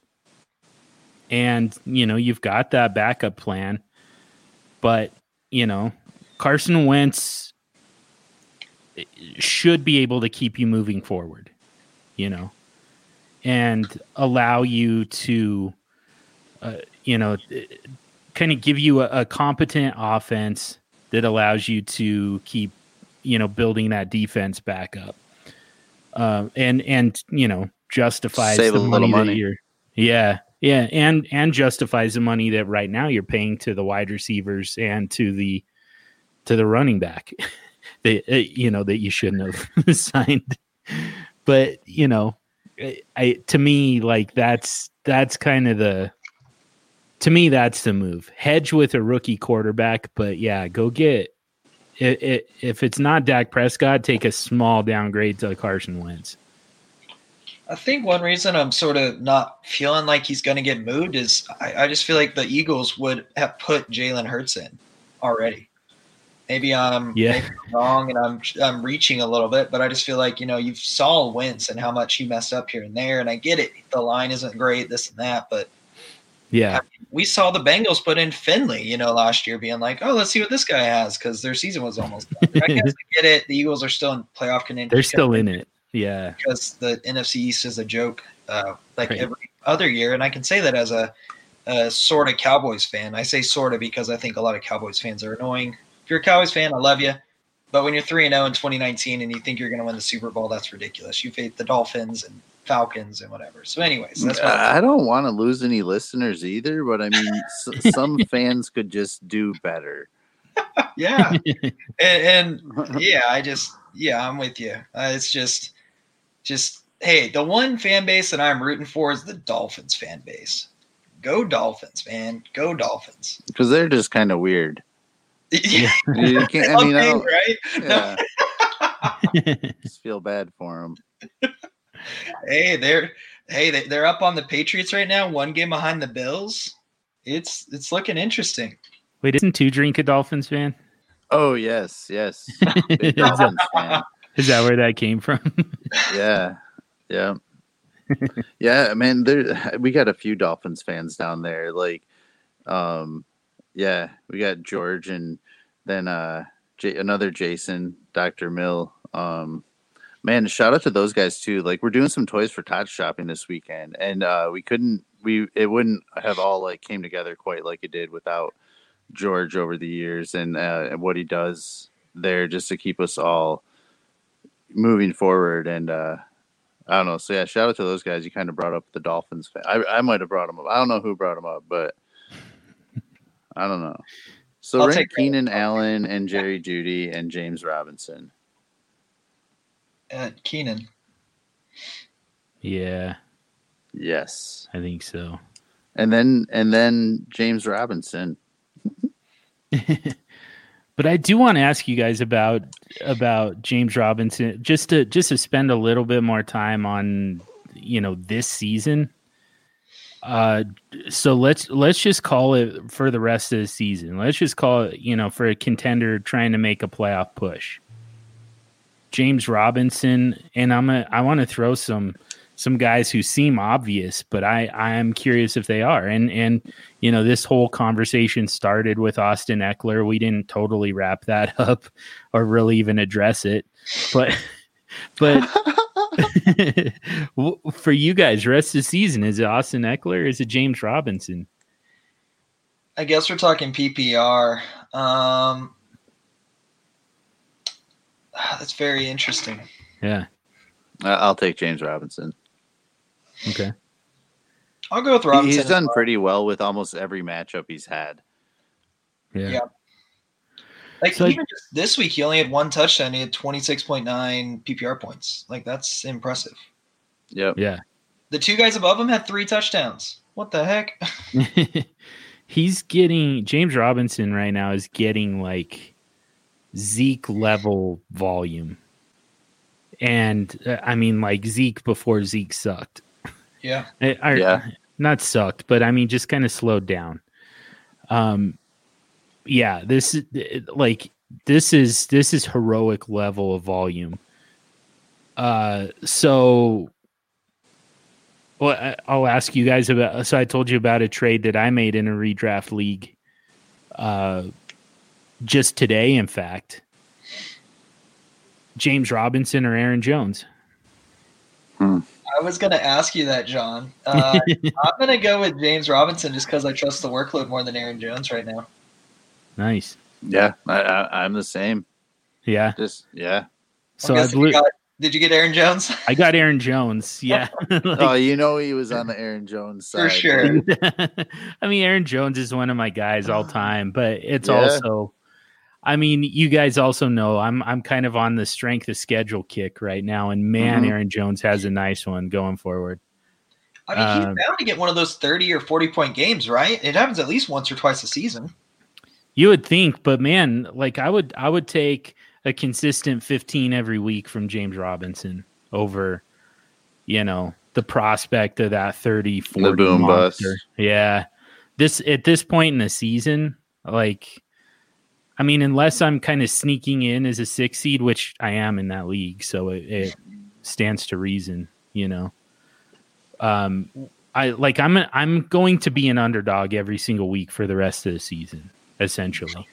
C: and you know you've got that backup plan. But you know, Carson Wentz should be able to keep you moving forward. You know, and allow you to, uh, you know, kind of give you a, a competent offense that allows you to keep you know building that defense back up uh, and and you know justifies
D: Save
C: the
D: a little
C: money,
D: money.
C: that you're yeah yeah and and justifies the money that right now you're paying to the wide receivers and to the to the running back that uh, you know that you shouldn't have signed. But you know I, to me like that's that's kind of the to me that's the move. Hedge with a rookie quarterback but yeah go get if it's not Dak Prescott take a small downgrade to Carson Wentz
E: I think one reason I'm sort of not feeling like he's going to get moved is I, I just feel like the Eagles would have put Jalen Hurts in already. Maybe I'm,
C: Yeah.
E: maybe I'm wrong and I'm I'm reaching a little bit, but I just feel like you know you saw Wentz and how much he messed up here and there, and I get it. The line isn't great, this and that, but
C: yeah
E: we saw the Bengals put in Finley, you know, last year, being like, "Oh, let's see what this guy has," because their season was almost done. I guess I get it. The Eagles are still in playoff contention.
C: they're still in it yeah
E: because the NFC East is a joke, uh, like
C: Right.
E: every other year, and I can say that as a, a sort of Cowboys fan. I say sort of because I think a lot of Cowboys fans are annoying. If you're a Cowboys fan, I love you, but when you're three and zero in 2019 and you think you're going to win the Super Bowl, that's ridiculous. You face the Dolphins and Falcons and whatever. So, anyways, that's why.
D: I don't want to lose any listeners either, but I mean, s- some fans could just do better.
E: yeah, and, and yeah, I just yeah, I'm with you. Uh, it's just just hey, the one fan base that I'm rooting for is the Dolphins fan base. Go Dolphins, man. Go Dolphins.
D: because they're just kind of weird.
E: Yeah,
D: You can't, I mean, I
E: right?
D: Yeah, just feel bad for them.
E: hey, they're hey, they, they're up on the Patriots right now, one game behind the Bills. It's it's looking interesting.
C: Wait, isn't two drink a Dolphins fan?
D: Oh yes, yes. Big Dolphins fan.
C: Is that where that came from?
D: Yeah, yeah, yeah. Man, there we got a few Dolphins fans down there. Like, um, yeah, we got George and then uh J- another Jason, Doctor Mill. Um, man, shout out to those guys too. Like, we're doing some toys for Tots shopping this weekend, and uh we couldn't we it wouldn't have all like came together quite like it did without George over the years and uh, and what he does there just to keep us all moving forward and uh I don't know. So yeah, shout out to those guys. You kind of brought up the Dolphins. Fan. I I might have brought them up. I don't know who brought them up, but I don't know. So
E: I'll
D: rank. Keenan Allen and Jerry Jeudy and James Robinson.
E: Uh, Keenan.
C: yeah,
D: Yes,
C: I think so.
D: and then and then James Robinson.
C: but I do want to ask you guys about about James Robinson just to just to spend a little bit more time on you know this season. Uh, so let's let's just call it for the rest of the season. Let's just call it you know for a contender trying to make a playoff push. James Robinson, and I'm a, I want to throw some some guys who seem obvious, but I I am curious if they are. And and you know this whole conversation started with Austin Ekeler. We didn't totally wrap that up or really even address it, but but for you guys, rest of the season is it Austin Ekeler? Or is it James Robinson?
E: I guess we're talking PPR. Um, that's very interesting.
C: Yeah.
D: I'll take James Robinson.
C: Okay.
E: I'll go with Robinson.
D: He's done
E: well.
D: pretty well with almost every matchup he's had.
C: Yeah.
E: Yeah. Like
C: So-
E: even just this week, he only had one touchdown. He had twenty six point nine PPR points. Like that's impressive.
D: Yep.
C: Yeah.
E: The two guys above him had three touchdowns. What the heck?
C: He's getting James Robinson right now is getting like Zeke level volume. And uh, I mean like Zeke before Zeke sucked.
E: Yeah.
C: Eh, or-
D: Yeah.
C: Not sucked, but I mean just kind of slowed down. Um yeah, this is like this is this is heroic level of volume. Uh so well, I- I'll ask you guys about. So I told you about a trade that I made in a redraft league, uh, just today. In fact, James Robinson or Aaron Jones.
E: I was gonna ask you that, John. Uh, I'm gonna go with James Robinson just because I trust the workload more than Aaron Jones right now.
C: Nice.
D: Yeah. I, I, I'm the same.
C: Yeah.
D: Just yeah.
C: So
E: I'm
C: I
E: guessing
C: blew.
E: you got- did you get Aaron Jones?
C: I got Aaron Jones. Yeah. Like-
D: Oh, you know he was on the Aaron Jones side.
E: For sure.
C: I mean, Aaron Jones is one of my guys all time, but it's
D: Yeah.
C: also, I mean, you guys also know I'm I'm kind of on the strength of schedule kick right now, and man,
D: Mhm.
C: Aaron Jones has a nice one going forward.
E: I mean, he's
C: Um,
E: bound to get one of those 30 or 40 point games, right? It happens at least once or twice a season.
C: You would think, but man, like I would I would take a consistent 15 every week from James Robinson over, you know, the prospect of that 30 40
D: boom bust.
C: Yeah. This at this point in the season, like I mean, unless I'm kind of sneaking in as a six seed, which I am in that league, so it, it stands to reason, you know. Um I like I'm I'm going to be an underdog every single week for the rest of the season, essentially.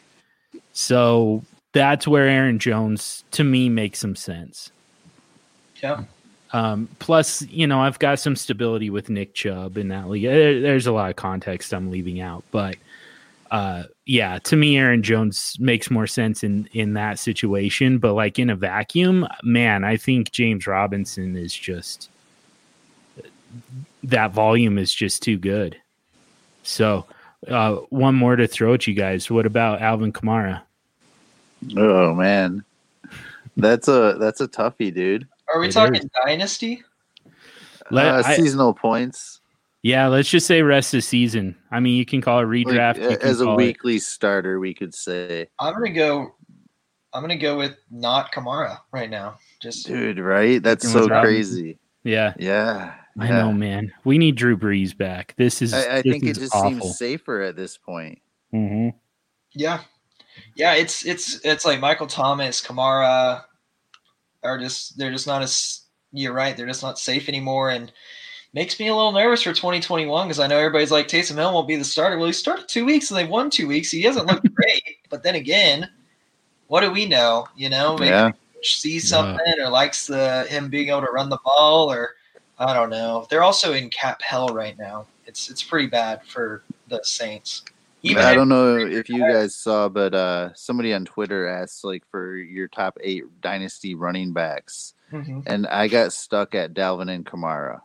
C: So that's where Aaron Jones to me makes some sense.
E: Yeah.
C: Um, plus, you know, I've got some stability with Nick Chubb in that league. There- There's a lot of context I'm leaving out, but uh, yeah, to me, Aaron Jones makes more sense in in that situation. But like in a vacuum, man, I think James Robinson is just that volume is just too good. So, uh, one more to throw at you guys. What about Alvin Kamara?
D: Oh man, that's a that's a toughie, dude.
E: Are we
C: It
E: talking
C: is.
E: dynasty?
C: Let-
D: uh,
C: I-
D: seasonal points
C: yeah, let's just say rest of season. I mean, you can call it redraft. you
D: a- as a
C: call it-
D: weekly starter, we could say,
E: I'm gonna go. I'm gonna go with not Kamara right now. Just
D: dude, right? That's so crazy.
C: yeah,
D: Yeah,
C: I know, man. We need Drew Brees back. This is.
D: I, I
C: this
D: think it just
C: awful.
D: seems safer at this point.
C: Mhm.
E: yeah, yeah. It's it's it's like Michael Thomas, Kamara are just they're just not as you're right. They're just not safe anymore, and makes me a little nervous for 2021 because I know everybody's like Taysom Hill won't be the starter. Well, he started two weeks and they won two weeks. He hasn't looked great, but then again, what do we know? You know, maybe
D: Yeah,
E: sees something or likes the him being able to run the ball or I don't know. They're also in cap hell right now. It's it's pretty bad for the Saints. Even
D: I don't know if you guys saw, but uh, somebody on Twitter asked like for your top eight dynasty running backs,
E: Mhm.
D: and I got stuck at Dalvin and Kamara.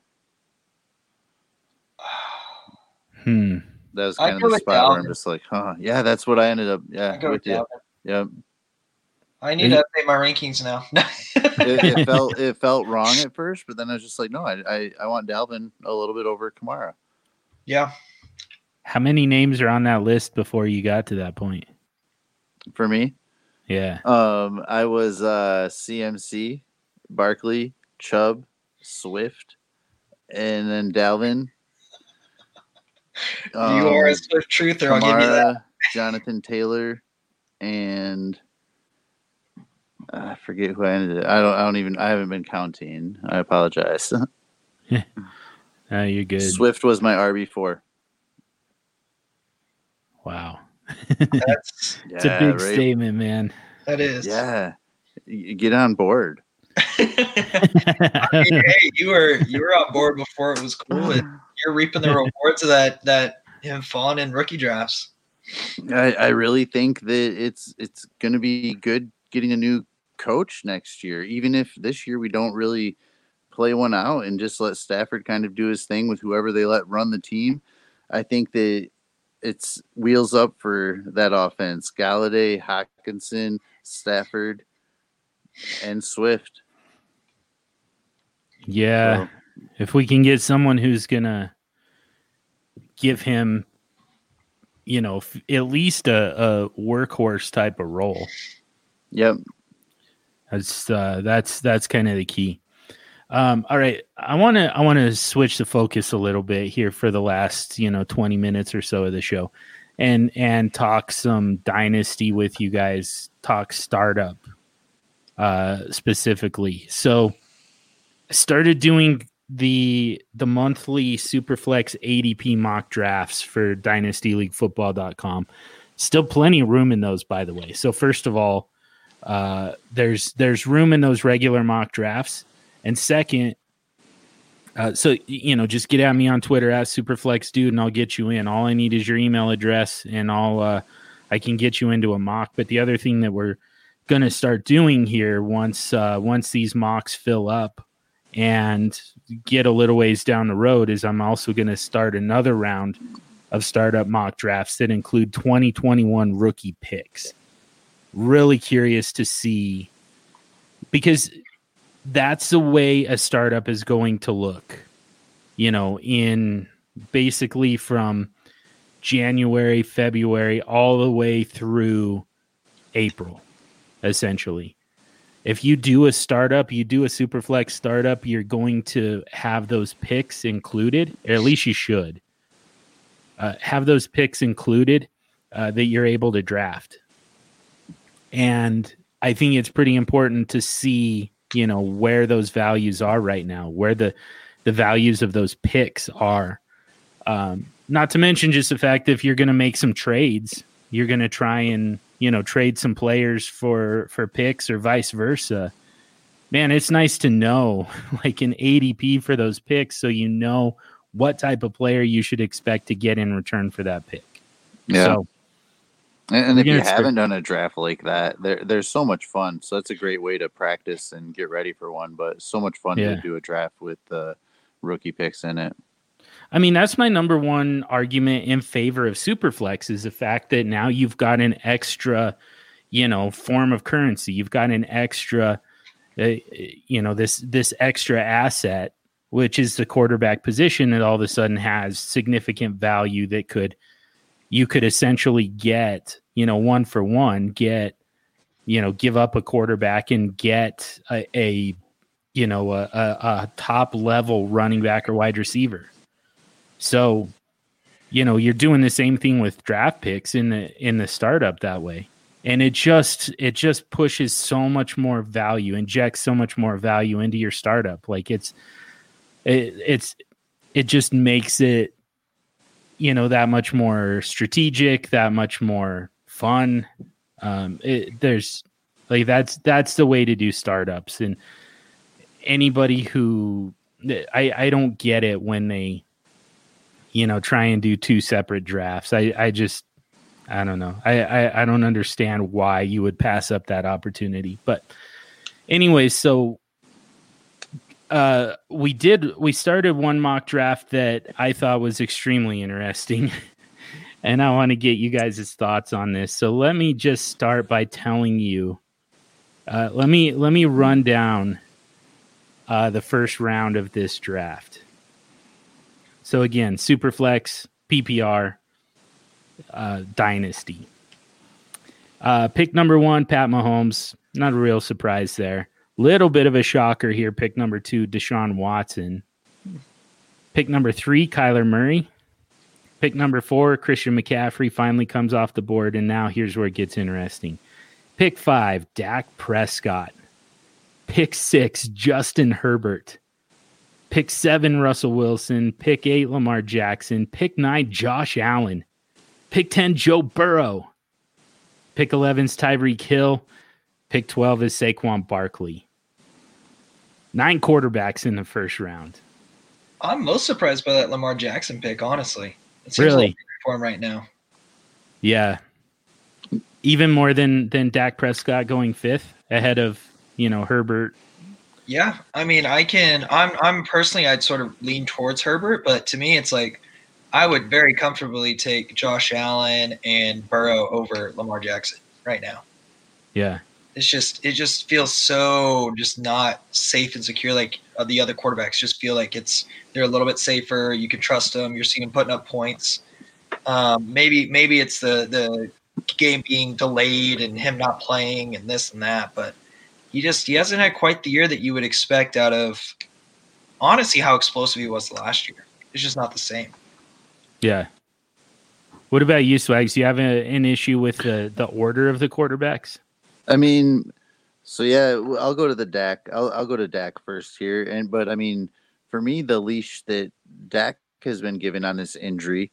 C: Hmm.
D: That was
E: I'd
D: kind of the spot where I'm just like, huh? Yeah, that's what I ended up. Yeah,
E: I go with
D: with you.
E: Dalvin.
D: Yep.
E: I need to update my rankings now.
D: It, it felt it felt wrong at first, but then I was just like, no, I I, I want Dalvin a little bit over Kamara.
E: yeah.
C: How many names are on that list before you got to that point?
D: For me,
C: Yeah.
D: um, I was uh CMC, Barkley, Chubb, Swift, and then Dalvin.
E: You are
D: Um,
E: a Swift truther, I'll give you that.
D: Jonathan Taylor, and I forget who I ended. It. I don't. I don't even. I haven't been counting. I apologize.
C: Oh, you're good.
D: Swift was my RB four.
C: Wow.
E: That's
C: It's a big statement, man.
E: that is.
D: Yeah, Y- get on board.
E: I mean, hey, you were you were on board before it was cool and you're reaping the rewards of that that him falling in rookie drafts.
D: I, I really think that it's it's going to be good getting a new coach next year, even if this year we don't really play one out and just let Stafford kind of do his thing with whoever they let run the team. I think that it's wheels up for that offense. Golladay, Hockenson, Stafford, and Swift.
C: Yeah.
D: So,
C: If we can get someone who's going to give him, you know, f- at least a, a workhorse type of role.
D: yep.
C: That's uh, that's that's kind of the key. Um, all right, I want to I want to switch the focus a little bit here for the last you know twenty minutes or so of the show, and and talk some dynasty with you guys. Talk startup uh, specifically. So, I started doing the the monthly Superflex ADP mock drafts for DynastyLeagueFootball.com. Still plenty of room in those, by the way. So first of all, uh, there's there's room in those regular mock drafts, and second, uh, so you know, just get at me on Twitter at Superflex Dude, and I'll get you in. All I need is your email address, and I'll uh, I can get you into a mock. But the other thing that we're gonna start doing here once uh, once these mocks fill up and get a little ways down the road is I'm also going to start another round of startup mock drafts that include 2021 rookie picks. Really curious to see because that's the way a startup is going to look, you know, in basically from January, February, all the way through April, essentially if you do a startup, you do a Superflex startup, you're going to have those picks included, or at least you should uh, have those picks included uh, that you're able to draft. And I think it's pretty important to see, you know, where those values are right now, where the the values of those picks are. Um, not to mention just the fact that if you're going to make some trades, you're going to try and you know trade some players for for picks or vice versa man it's nice to know like an adp for those picks so you know what type of player you should expect to get in return for that pick
D: Yeah.
C: so
D: And, if you haven't done a draft like that, there there's so much fun. So that's a great way to practice and get ready for one. But so much fun
C: Yeah.
D: to do a draft with the rookie picks in it.
C: I mean, that's my number one argument in favor of Superflex is the fact that now you've got an extra, you know form of currency. You've got an extra, uh, you know this this extra asset, which is the quarterback position, that all of a sudden has significant value that could you could essentially get you know one for one get you know give up a quarterback and get a, a you know a, a, a top level running back or wide receiver. So you know you're doing the same thing with draft picks in the in the startup that way. And it just it just pushes so much more value injects so much more value into your startup. Like it's it, it's it just makes it you know that much more strategic that much more fun. Um it, there's like that's that's the way to do startups. And anybody who i i don't get it when they you know, try and do two separate drafts. I, I just, I don't know. I, I, I don't understand why you would pass up that opportunity. But anyway, so uh, we did, we started one mock draft that I thought was extremely interesting. and I want to get you guys' thoughts on this. So let me just start by telling you, uh, let me, let me run down uh, the first round of this draft. So again, Superflex, PPR, uh, Dynasty. Uh, pick number one, Pat Mahomes. Not a real surprise there. Little bit of a shocker here. Pick number two, Deshaun Watson. Pick number three, Kyler Murray. Pick number four, Christian McCaffrey finally comes off the board. And now here's where it gets interesting. Pick five, Dak Prescott. Pick six, Justin Herbert. Pick seven, Russell Wilson. Pick eight, Lamar Jackson. Pick nine, Josh Allen. Pick 10, Joe Burrow. Pick 11's Tyreek Hill. Pick 12 is Saquon Barkley. Nine quarterbacks in the first round.
E: I'm most surprised by that Lamar Jackson pick, honestly. It
C: Really?
E: a little big for him right now.
C: Yeah. Even more than than Dak Prescott going fifth ahead of, you know, Herbert.
E: Yeah, I mean, I can. I'm. I'm personally, I'd sort of lean towards Herbert, but to me, it's like I would very comfortably take Josh Allen and Burrow over Lamar Jackson right now.
C: Yeah.
E: It's just, it just feels so just not safe and secure. Like uh, the other quarterbacks just feel like it's they're a little bit safer. You can trust them. You're seeing them putting up points. Um, maybe, maybe it's the the game being delayed and him not playing and this and that, but he just he hasn't had quite the year that you would expect out of honestly how explosive he was last year. It's just not the same.
C: Yeah. What about you, Swags? Do you have a, an issue with the, the order of the quarterbacks?
D: I mean, so yeah, I'll go to the Dak. I'll I'll go to Dak first here, and but I mean, for me, the leash that Dak has been given on this injury,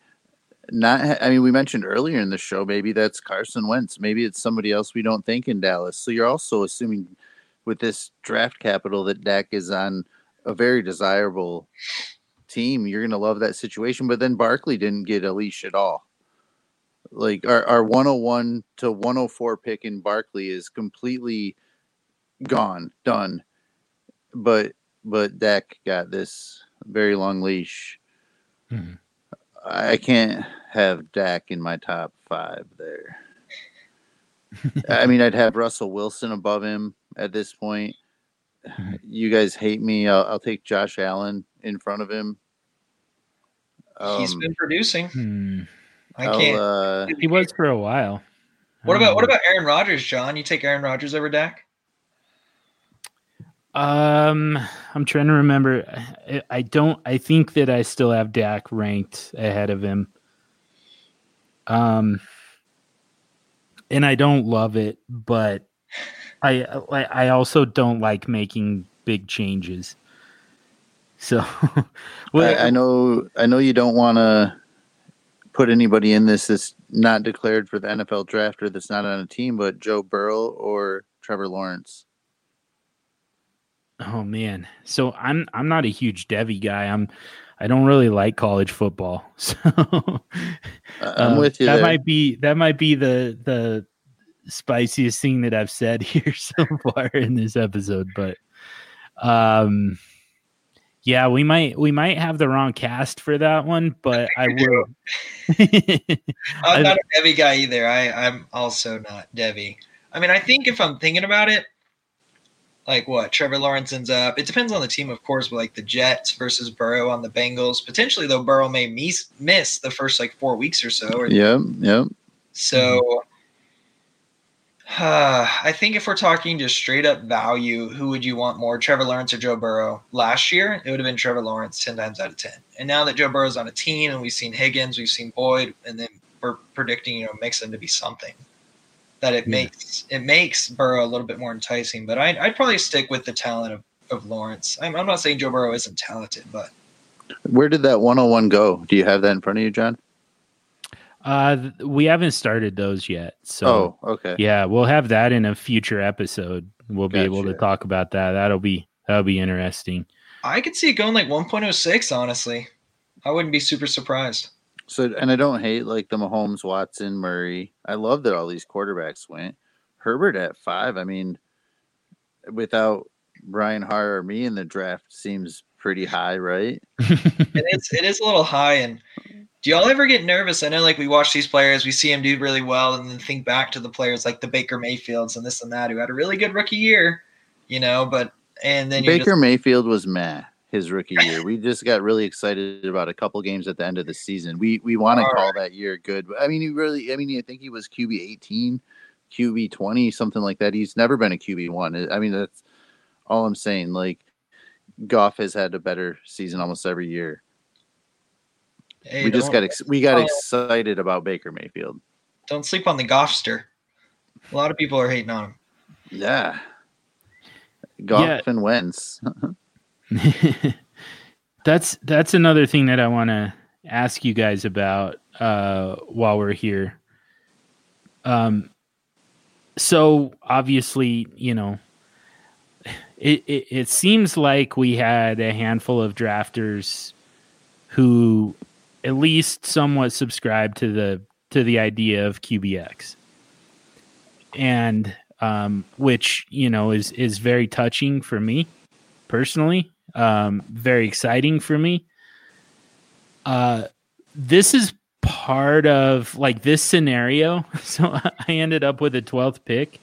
D: not. I mean, we mentioned earlier in the show, maybe that's Carson Wentz. Maybe it's somebody else we don't think in Dallas. So you're also assuming with this draft capital that Dak is on a very desirable team. You're gonna love that situation. But then Barkley didn't get a leash at all like our, our 101 to 104 pick in Barkley is completely gone, done. But but Dak got this very long leash.
C: Mhm.
D: I can't have Dak in my top five there. I mean, I'd have Russell Wilson above him at this point.
C: Mhm.
D: You guys hate me. I'll, I'll take Josh Allen in front of him.
E: He's been producing.
C: Hmm.
E: I can't.
D: uh,
C: He was for a while.
E: what
C: Um,
E: about what about Aaron Rodgers, John? You take Aaron Rodgers over Dak?
C: Um, I'm trying to remember. I, I don't. I think that I still have Dak ranked ahead of him. Um, and I don't love it, but I I I also don't like making big changes. So, well,
D: I, I know I know you don't want to put anybody in this that's not declared for the NFL draft or that's not on a team, but Joe Burrow or Trevor Lawrence.
C: Oh man. So I'm I'm not a huge Devy guy. I'm I don't really like college football. So
D: I'm
C: uh,
D: with you
C: That
D: there.
C: might be that might be the the spiciest thing that I've said here so far in this episode, but um yeah, we might we might have the wrong cast for that one, but I
E: we do.
C: will
E: I'm not a Devy guy either. I, I'm also not Devy. I mean, I think if I'm thinking about it, like what Trevor Lawrence ends up, it depends on the team, of course, but like the Jets versus Burrow on the Bengals. Potentially, though, Burrow may miss, miss the first like four weeks or so. Or,
D: Yep, yep.
E: So I think if we're talking just straight up value, who would you want more, Trevor Lawrence or Joe Burrow? Last year, it would have been Trevor Lawrence 10 times out of 10. And now that Joe Burrow's on a team and we've seen Higgins, we've seen Boyd, and then we're predicting, you know, Mixon to be something that it
C: Yeah.
E: makes it makes Burrow a little bit more enticing. But I'd, I'd probably stick with the talent of, of Lawrence. I'm, I'm not saying Joe Burrow isn't talented, but
D: Where did that 101 go? Do you have that in front of you, John?
C: Uh, we haven't started those yet. So
D: oh, okay.
C: yeah, we'll have that in a future episode. We'll be able to talk about that. That'll be that'll be interesting.
E: I could see it going like 1.06, honestly. I wouldn't be super surprised.
D: So, and I don't hate like the Mahomes, Watson, Murray. I love that all these quarterbacks went. Herbert at five. I mean, without Brian Harr or me in the draft, seems pretty high, right?
E: it is it is a little high and do y'all ever get nervous? I know like we watch these players, we see them do really well, and then think back to the players like the Baker Mayfields and this and that who had a really good rookie year, you know, but and then you
D: Baker Mayfield was meh his rookie year. We just got really excited about a couple games at the end of the season. We we want to
E: All
D: call that year good. I mean, he really. I mean, I think he was QB eighteen, QB twenty, something like that. He's never been a QB one. I mean, that's all I'm saying. Like, Goff has had a better season almost every year.
E: Just, hey,
D: we just got ex- we got
E: Oh.
D: excited about Baker Mayfield.
E: don't sleep on the Goffster. A lot of people are hating on him.
D: Yeah, Goff
C: Yeah.
D: and Wentz.
C: that's that's another thing that I want to ask you guys about uh, while we're here. Um, so obviously, you know, it, it it seems like we had a handful of drafters who at least somewhat subscribe to the to the idea of QBX, and um, which you know is is very touching for me personally um, very exciting for me. Uh, this is part of like this scenario. So I ended up with a 12th pick.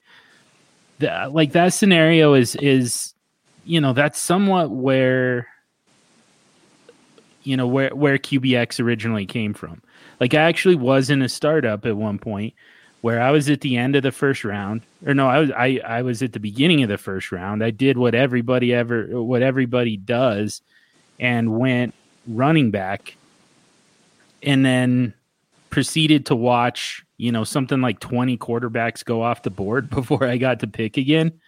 C: The, like that scenario is is you know that's somewhat where you know where where QBX originally came from. Like I actually was in a startup at one point where I was at the end of the first round, or no, I was I I was at the beginning of the first round. I did what everybody ever what everybody does, and went running back, and then proceeded to watch you know something like twenty quarterbacks go off the board before I got to pick again.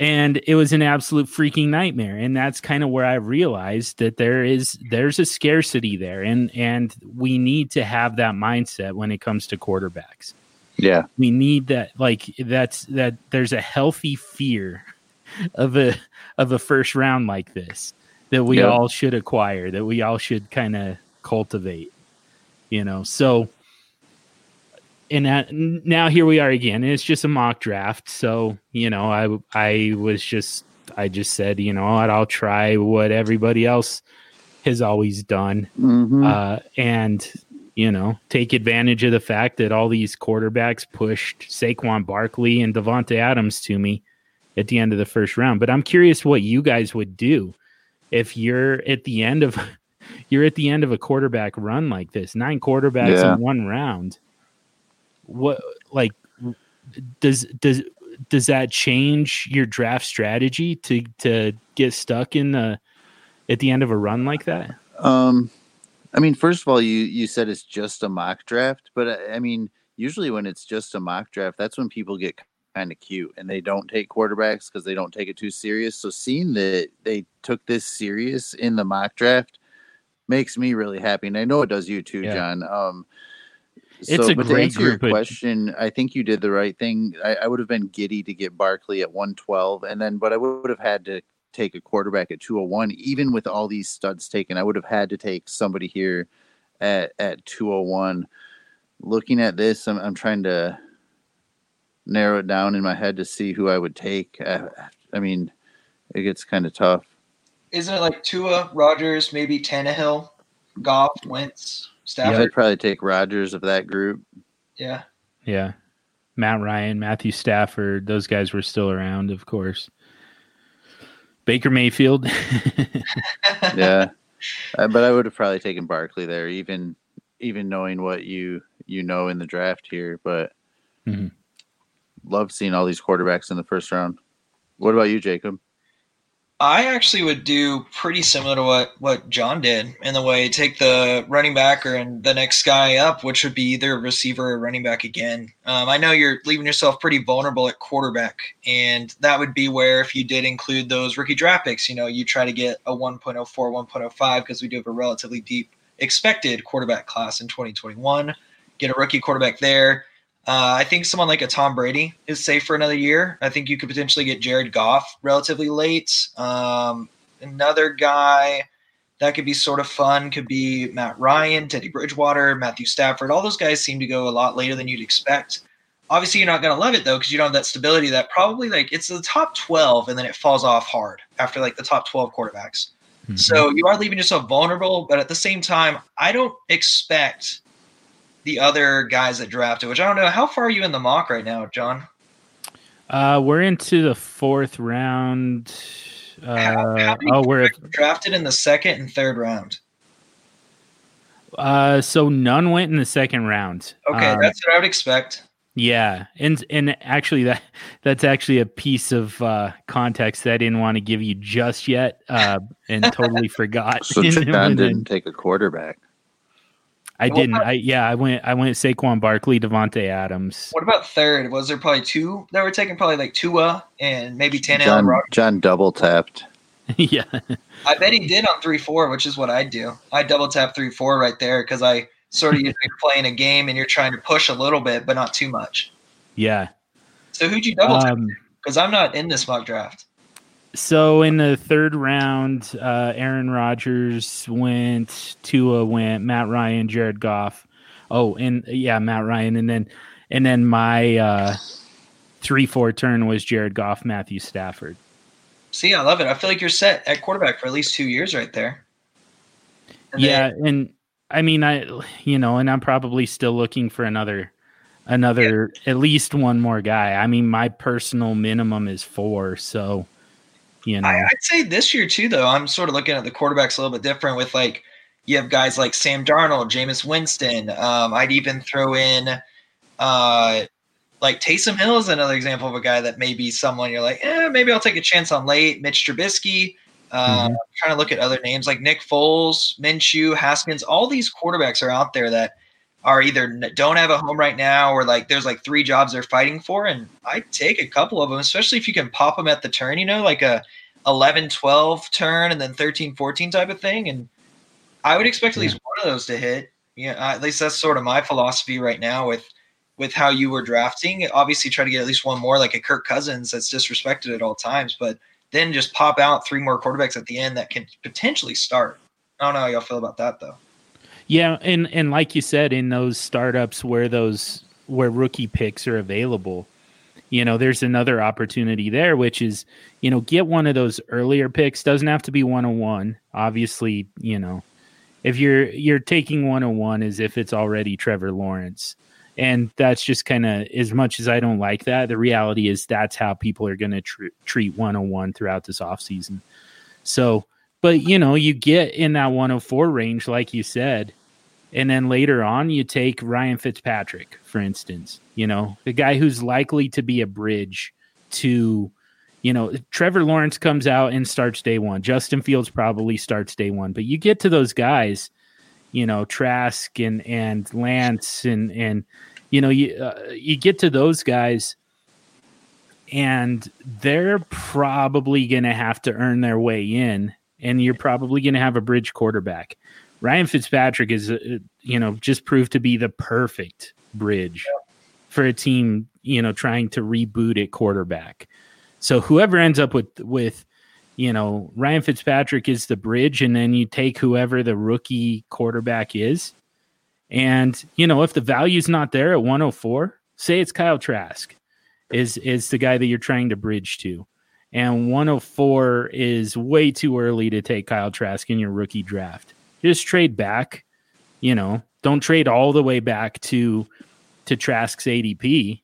C: And it was an absolute freaking nightmare, and that's kind of where I realized that there is there's a scarcity there, and and we need to have that mindset when it comes to quarterbacks.
D: Yeah,
C: we need that like that's that there's a healthy fear of a of a first round like this that we
D: Yeah.
C: all should acquire that we all should kind of cultivate you know? So and that, now here we are again it's just a mock draft so you know i i was just i just said you know what i'll try what everybody else has always done
D: Mhm.
C: uh, and you know take advantage of the fact that all these quarterbacks pushed Saquon Barkley and Davante Adams to me at the end of the first round. But I'm curious what you guys would do if you're at the end of you're at the end of a quarterback run like this, nine quarterbacks
D: Yeah.
C: in one round. What like does does does that change your draft strategy to to get stuck in the at the end of a run like that?
D: Um, I mean, first of all, you you said it's just a mock draft, but I, I mean, usually when it's just a mock draft, that's when people get kind of cute and they don't take quarterbacks because they don't take it too serious. So seeing that they took this serious in the mock draft makes me really happy, and I know it does you too,
C: Yeah.
D: John. Um,
C: It's
D: so,
C: a
D: but
C: great
D: to answer your
C: group of-
D: question, I think you did the right thing. I, I would have been giddy to get Barkley at 112, and then, but I would have had to take a quarterback at 201 even with all these studs taken i would have had to take somebody here at at 201 looking at this i'm, I'm trying to narrow it down in my head to see who i would take. Uh, i mean it gets kind of tough.
E: Isn't it like Tua, Rodgers, maybe Tannehill, Goff, Wentz,
D: i'd
E: Stafford?
D: probably take rodgers of that group
E: Yeah.
C: Yeah. Matt Ryan, Matthew Stafford, those guys were still around, of course. Baker Mayfield.
D: yeah, Uh, but I would have probably taken Barkley there, even even knowing what you you know in the draft here. But
C: Mhm.
D: love seeing all these quarterbacks in the first round. What about you, Jacob?
E: I actually would do pretty similar to what what John did in the way take the running back or and the next guy up, which would be either receiver or running back again. Um, I know you're leaving yourself pretty vulnerable at quarterback, and that would be where if you did include those rookie draft picks, you know, you try to get a 1.04, 1.05 because we do have a relatively deep expected quarterback class in 2021. Get a rookie quarterback there. Uh, I think someone like a Tom Brady is safe for another year. I think you could potentially get Jared Goff relatively late. Um, another guy that could be sort of fun could be Matt Ryan, Teddy Bridgewater, Matthew Stafford. All those guys seem to go a lot later than you'd expect. Obviously, you're not going to love it though because you don't have that stability. That probably like it's the top 12 and then it falls off hard after like the top 12 quarterbacks. So you are leaving yourself vulnerable, but at the same time, I don't expect the other guys that drafted, which I don't know. How far are you in the mock right now, John?
C: Uh, we're into the fourth round. Uh,
E: how many
C: oh, we're
E: drafted in the second and third round.
C: uh, so none went in the second round.
E: Okay,
C: Um,
E: that's what I would expect.
C: Yeah, and and actually that that's actually a piece of uh, context that I didn't want to give you just yet, uh, and totally forgot.
D: So
C: And
D: John didn't take a quarterback.
C: I
E: Well,
C: didn't. I yeah, I went. I went Saquon Barkley, Davante Adams.
E: What about third? Was there probably two that were taken? Probably like Tua and maybe Tannehill and
D: John
E: Rodgers.
D: John double tapped.
C: yeah,
E: I bet he did on three four, which is what I do. I double tap three four right there because I sort of you're playing a game and you're trying to push a little bit, but not too much.
C: yeah.
E: So who'd you double tap?
C: Um,
E: Because I'm not in this mock draft.
C: So in the third round, uh, Aaron Rodgers went, Tua went, Matt Ryan, Jared Goff. Oh, and yeah, Matt Ryan, and then and then my uh, three four turn was Jared Goff, Matthew Stafford.
E: See, I love it. I feel like you're set at quarterback for at least two years right there. And
C: yeah,
E: then-
C: and I mean, I you know, and I'm probably still looking for another another at least one more guy. I mean, my personal minimum is four, so you know,
E: I, I'd say this year too, though. I'm sort of looking at the quarterbacks a little bit different. With like, you have guys like Sam Darnold, Jameis Winston. Um, I'd even throw in, uh, like Taysom Hill is another example of a guy that may be someone you're like, eh, maybe I'll take a chance on late. Mitch Trubisky. Uh,
C: Mhm.
E: Trying to look at other names like Nick Foles, Minshew, Haskins. All these quarterbacks are out there that are either don't have a home right now or like there's like three jobs they're fighting for and i take a couple of them especially if you can pop them at the turn you know like a 11 12 turn and then 13 14 type of thing and i would expect at least one of those to hit. Yeah at least that's sort of my philosophy right now with with how you were drafting. Obviously try to get at least one more like a kirk cousins that's disrespected at all times but then just pop out three more quarterbacks at the end that can potentially start. I don't know how y'all feel about that though.
C: Yeah, and and like you said, in those startups where those where rookie picks are available, you know, there's another opportunity there, which is you know, get one of those earlier picks. Doesn't have to be one on one. Obviously, you know, if you're you're taking one on one as if it's already Trevor Lawrence. And that's just kind of as much as I don't like that. The reality is that's how people are going to tr- treat 101 throughout this offseason. So, but you know, you get in that 104 range, like you said, and then later on, you take Ryan Fitzpatrick, for instance, you know, the guy who's likely to be a bridge to, you know, Trevor Lawrence comes out and starts day one. Justin Fields probably starts day one, but you get to those guys, you know, Trask and, and Lance and, and, you know, you, uh, you get to those guys and they're probably going to have to earn their way in and you're probably going to have a bridge quarterback. Ryan Fitzpatrick is, uh, you know, just proved to be the perfect bridge for a team, you know, trying to reboot at quarterback. So whoever ends up with with, you know, Ryan Fitzpatrick is the bridge, and then you take whoever the rookie quarterback is, and you know, if the value's not there at 104, say it's Kyle Trask, is is the guy that you're trying to bridge to. And 104 is way too early to take Kyle Trask in your rookie draft just trade back you know don't trade all the way back to to trask's adp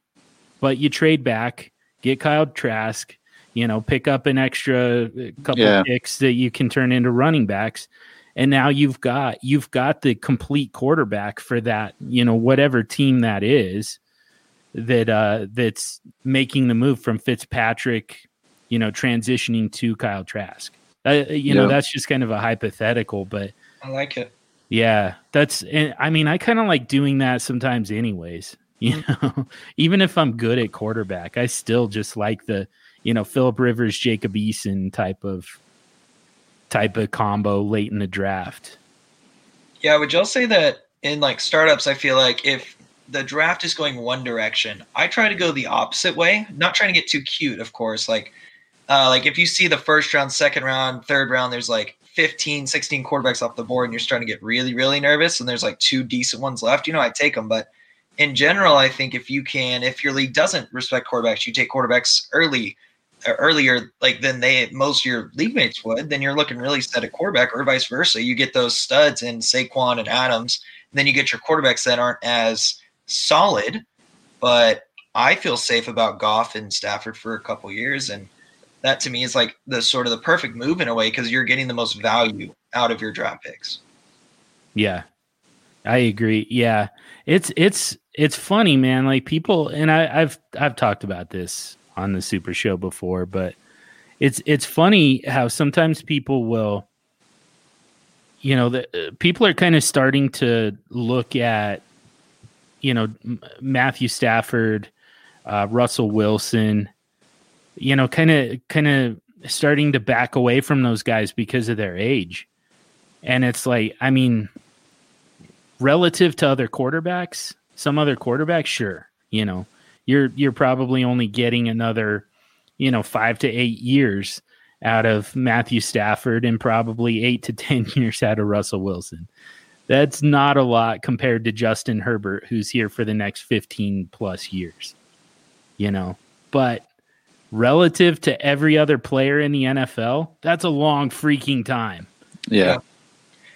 C: but you trade back, get Kyle Trask, you know, pick up an extra uh, couple
D: Yeah.
C: picks that you can turn into running backs. And now you've got you've got the complete quarterback for that, you know, whatever team that is that uh that's making the move from Fitzpatrick, you know, transitioning to Kyle Trask. Uh, you know, that's just kind of a hypothetical, but
E: I like it.
C: Yeah, that's. I mean, I kind of like doing that sometimes, anyways. You know, even if I'm good at quarterback, I still just like the you know Philip Rivers, Jacob Eason type of type of combo late in the draft.
E: Yeah, would y'all say that in like startups, I feel like if the draft is going one direction, I try to go the opposite way. Not trying to get too cute, of course. Like, uh, like if you see the first round, second round, third round, there's like 15, 16 quarterbacks off the board, and you're starting to get really, really nervous, and there's like two decent ones left. You know, I take them, but in general, I think if you can, if your league doesn't respect quarterbacks, you take quarterbacks early, uh, earlier, like than they most of your league mates would, then you're looking really set at quarterback, or vice versa. You get those studs in Saquon and Adams, and then you get your quarterbacks that aren't as solid, but I feel safe about Goff and Stafford for a couple years, and that to me is like the sort of the perfect move in a way because you're getting the most value out of your draft picks.
C: Yeah, I agree. Yeah, it's it's it's funny, man. Like people, and I, I've I've talked about this on the Super Show before, but it's it's funny how sometimes people will, you know, the uh, people are kind of starting to look at, you know, M- Matthew Stafford, uh, Russell Wilson, you know, kind of kind of starting to back away from those guys because of their age, and it's like, I mean relative to other quarterbacks, some other quarterbacks, sure, you know, you're you're probably only getting another, you know, five to eight years out of Matthew Stafford and probably eight to ten years out of Russell Wilson. That's not a lot compared to Justin Herbert, who's here for the next 15 plus years. You know, but relative to every other player in the NFL, that's a long freaking time.
D: Yeah.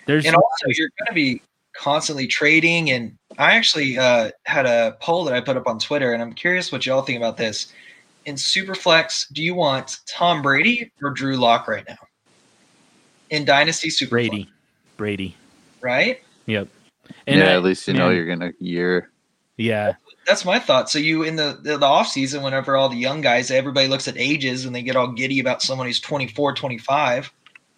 C: There's
E: and also you're going to be constantly trading and i actually uh, had a poll that i put up on twitter and i'm curious what y'all think about this in superflex do you want tom brady or drew lock right now in dynasty superflex
C: Brady. Brady.
E: right
C: Yep.
D: yeah,
C: I-
D: at least you know you're gonna year.
C: Yeah.
E: That's my thought so you in the, the the off season whenever all the young guys everybody looks at ages and they get all giddy about someone who's 24 25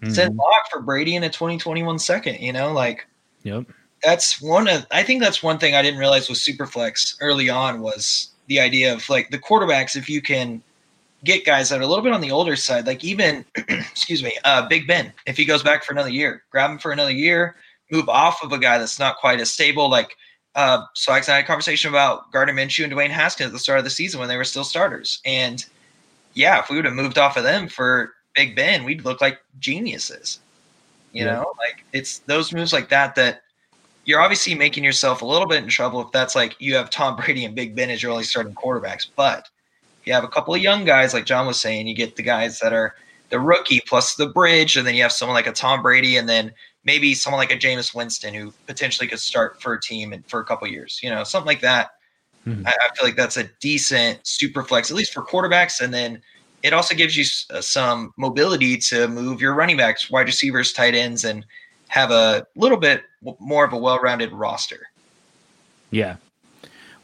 E: send
C: Mhm.
E: lock for brady in a 2021 second you know like
C: Yep.
E: that's one of I think that's one thing I didn't realize with Superflex early on was the idea of like the quarterbacks if you can get guys that are a little bit on the older side like even excuse me uh Big Ben if he goes back for another year grab him for another year move off of a guy that's not quite as stable like uh so I had a conversation about Gardner Minshew and Dwayne Haskins at the start of the season when they were still starters and yeah if we would have moved off of them for Big Ben we'd look like geniuses you
C: Yeah.
E: know like it's those moves like that that you're obviously making yourself a little bit in trouble if that's like you have Tom Brady and Big Ben as your only starting quarterbacks. But if you have a couple of young guys, like John was saying, you get the guys that are the rookie plus the bridge, and then you have someone like a Tom Brady, and then maybe someone like a Jameis Winston who potentially could start for a team and for a couple of years. You know, something like that.
C: Mhm.
E: I, I feel like that's a decent super flex, at least for quarterbacks, and then it also gives you s- uh, some mobility to move your running backs, wide receivers, tight ends, and have a little bit more of a well-rounded roster.
C: Yeah.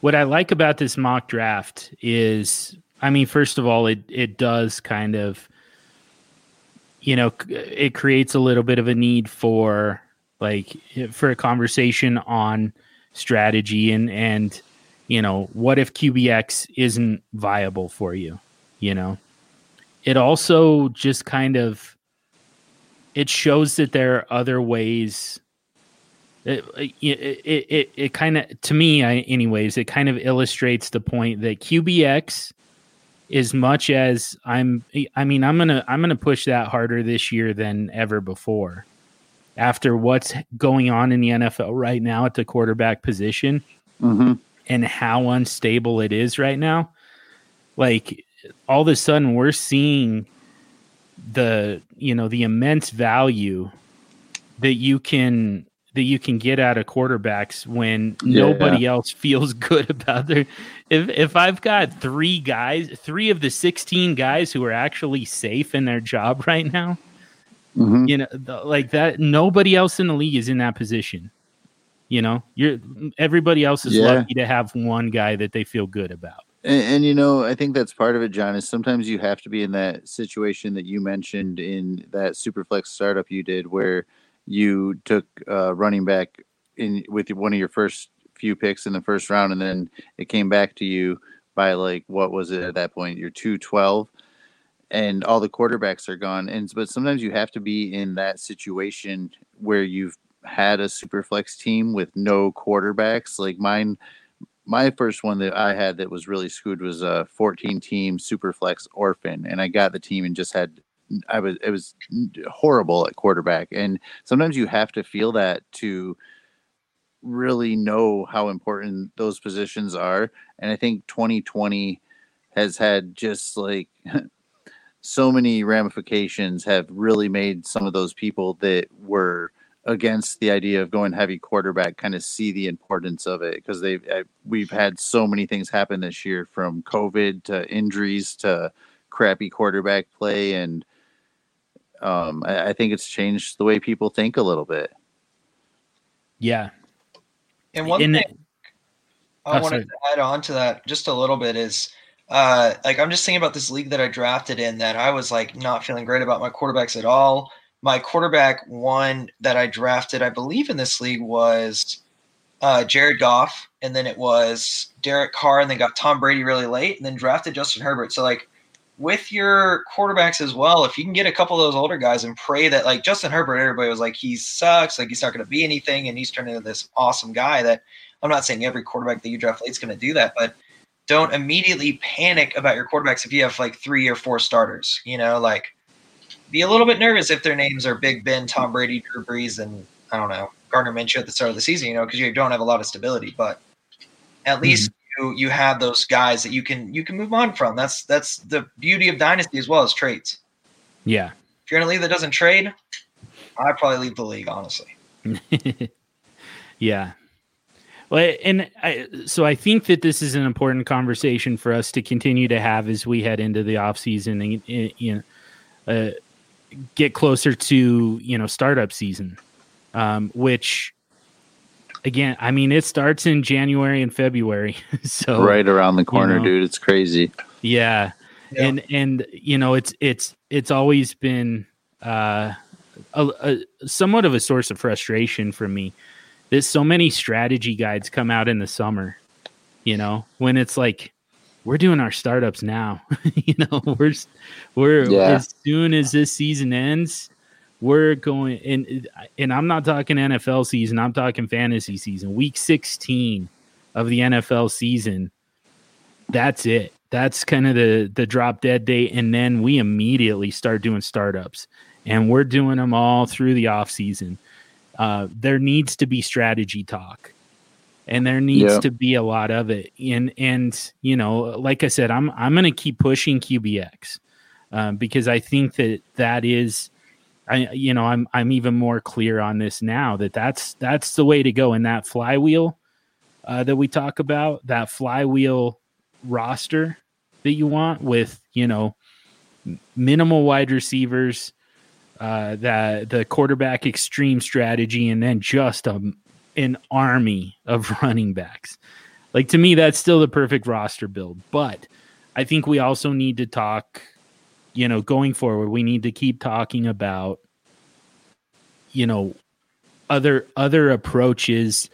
C: What I like about this mock draft is, I mean, first of all, it it does kind of, you know, it creates a little bit of a need for like for a conversation on strategy and and you know what if QBX isn't viable for you, you know. It also just kind of it shows that there are other ways it it it, it, it kind of to me I, anyways it kind of illustrates the point that qbx as much as i'm i mean i'm gonna i'm gonna push that harder this year than ever before. After what's going on in the nfl right now at the quarterback position
D: hmm
C: and how unstable it is right now like all of a sudden we're seeing the you know the immense value that you can that you can get out of quarterbacks when
D: Yeah.
C: nobody else feels good about their if if I've got three guys, three of the 16 guys who are actually safe in their job right now,
D: Mhm.
C: you know, the, like that nobody else in the league is in that position. You know, you're everybody else is
D: Yeah.
C: lucky to have one guy that they feel good about.
D: And, and you know, I think that's part of it, John. Is sometimes you have to be in that situation that you mentioned in that Superflex startup you did, where you took uh, running back in with one of your first few picks in the first round, and then it came back to you by like what was it at that point? Your two twelve, and all the quarterbacks are gone. And but sometimes you have to be in that situation where you've had a Superflex team with no quarterbacks. Like mine my first one that I had that was really screwed was a 14 team Superflex Orphan, and I got the team and just had I was it was horrible at quarterback, and sometimes you have to feel that to really know how important those positions are, and I think 2020 has had just like so many ramifications have really made some of those people that were against the idea of going heavy quarterback kind of see the importance of it because they've uh, we've had so many things happen this year from covid to injuries to crappy quarterback play and um, I, I think it's changed the way people think a little bit
C: Yeah.
E: And one
C: And-
E: thing I
C: Oh,
E: wanted to add on to that just a little bit is uh like I'm just thinking about this league that I drafted in that I was like not feeling great about my quarterbacks at all. My quarterback one that I drafted, I believe in this league was uh Jared Goff, and then it was Derek Carr, and then got Tom Brady really late, and then drafted Justin Herbert. So like with your quarterbacks as well, if you can get a couple of those older guys and pray that like Justin Herbert, everybody was like he sucks, like he's not going to be anything, and he's turned into this awesome guy. That I'm not saying every quarterback that you draft late is going to do that, but don't immediately panic about your quarterbacks if you have like three or four starters. You know, like be a little bit nervous if their names are Big Ben, Tom Brady, Drew Brees, and I don't know Gardner Minshew at the start of the season. You know, because you don't have a lot of stability, but at mm-hmm. least you you have those guys that you can you can move on from. That's that's the beauty of dynasty as well as trades.
C: Yeah.
E: If you're in a league that doesn't trade, I'd probably leave the league honestly.
C: yeah. Well, and I, so I think that this is an important conversation for us to continue to have as we head into the off season and uh, you know uh, get closer to you know startup season, um, which again, I mean, it starts in January and February, so
D: right around the corner
C: know.
D: dude it's crazy
C: yeah.
E: Yeah.
C: And and you know it's it's it's always been uh a, a somewhat of a source of frustration for me. There's so many strategy guides come out in the summer, you know, when it's like we're doing our startups now. you know, we're we're
D: Yeah.
C: as soon as this season ends, we're going and and I'm not talking NFL season, I'm talking fantasy season. Week 16 of the NFL season. That's it. That's kind of the the drop dead date and then we immediately start doing startups. And we're doing them all through the off season. Uh, there needs to be strategy talk and there needs
D: Yeah.
C: to be a lot of it and and you know like i said i'm i'm going to keep pushing qbx um, because i think that that is i you know i'm i'm even more clear on this now that that's that's the way to go and that flywheel uh, that we talk about that flywheel roster that you want with you know minimal wide receivers uh, that the quarterback extreme strategy, and then just a, an army of running backs. Like to me, that's still the perfect roster build. But I think we also need to talk, you know, going forward, we need to keep talking about, you know, other other approaches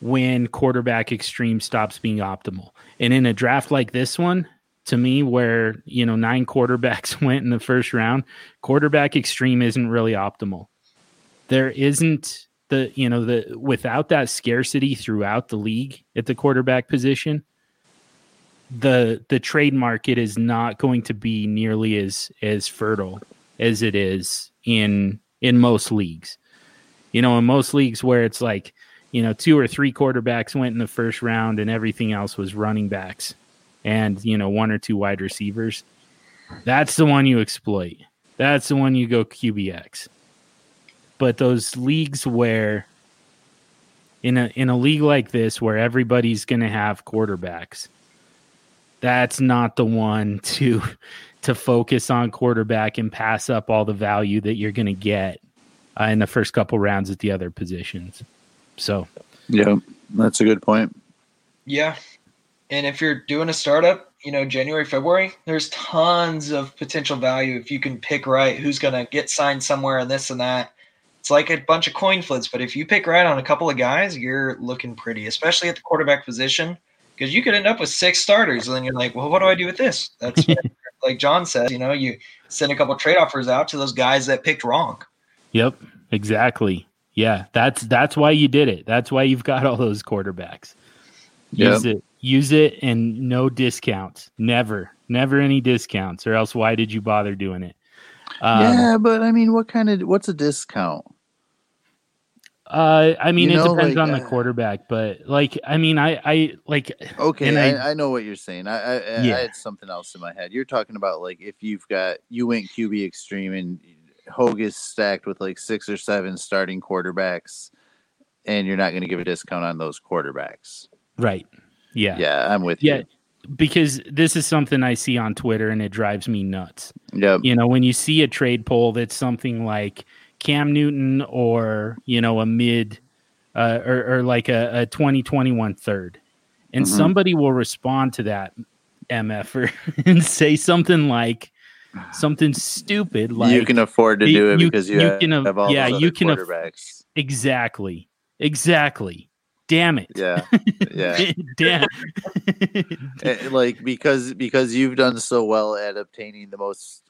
C: when quarterback extreme stops being optimal. And in a draft like this one, to me, where you know nine quarterbacks went in the first round, quarterback extreme isn't really optimal. There isn't the you know the without that scarcity throughout the league at the quarterback position, the the trade market is not going to be nearly as as fertile as it is in in most leagues. You know, in most leagues where it's like, you know, two or three quarterbacks went in the first round and everything else was running backs and, you know, one or two wide receivers. That's the one you exploit. That's the one you go QBX. But those leagues where in a in a league like this where everybody's going to have quarterbacks. That's not the one to to focus on quarterback and pass up all the value that you're going to get uh, in the first couple rounds at the other positions. So,
D: Yeah, that's a good point.
E: Yeah. And if you're doing a startup, you know, January, February, there's tons of potential value if you can pick right who's going to get signed somewhere and this and that. It's like a bunch of coin flips, but if you pick right on a couple of guys, you're looking pretty, especially at the quarterback position, because you could end up with six starters and then you're like, well, what do I do with this? That's like John says, you know, you send a couple trade offers out to those guys that picked wrong.
C: yep, exactly. Yeah, that's that's why you did it. That's why you've got all those quarterbacks. Use it. Use it and no discounts. Never. Never any discounts or else why did you bother doing it? Um,
D: yeah, but I mean, what kind of what's a discount?
C: Uh, I mean,
D: You
C: it depends
D: like,
C: on the
D: uh,
C: quarterback, but like, I mean, I, I like,
D: Okay,
C: And
D: I,
C: I-
D: I, know what you're saying. I, I, I-
C: Yeah.
D: I had something else in my head. You're talking about like if you've got you went QB extreme and Hogue is stacked with like six or seven starting quarterbacks, and you're not going to give a discount on those quarterbacks.
C: right, yeah,
D: Yeah, I'm with
C: yeah,
D: you.
C: because this is something I see on Twitter and it drives me nuts.
D: Yep.
C: You know, when you see a trade poll that's something like Cam Newton or you know a mid, uh, or, or like a, a 2021 third, and
D: Mhm.
C: somebody will respond to that mf'er and say something like something stupid like
D: you can afford to do it
C: you-
D: because you,
C: you
D: have,
C: can af-
D: have all
C: yeah,
D: those
C: you can
D: quarterbacks.
C: exactly exactly damn it
D: yeah, yeah.
C: damn
D: Eh, like because because you've done so well at obtaining the most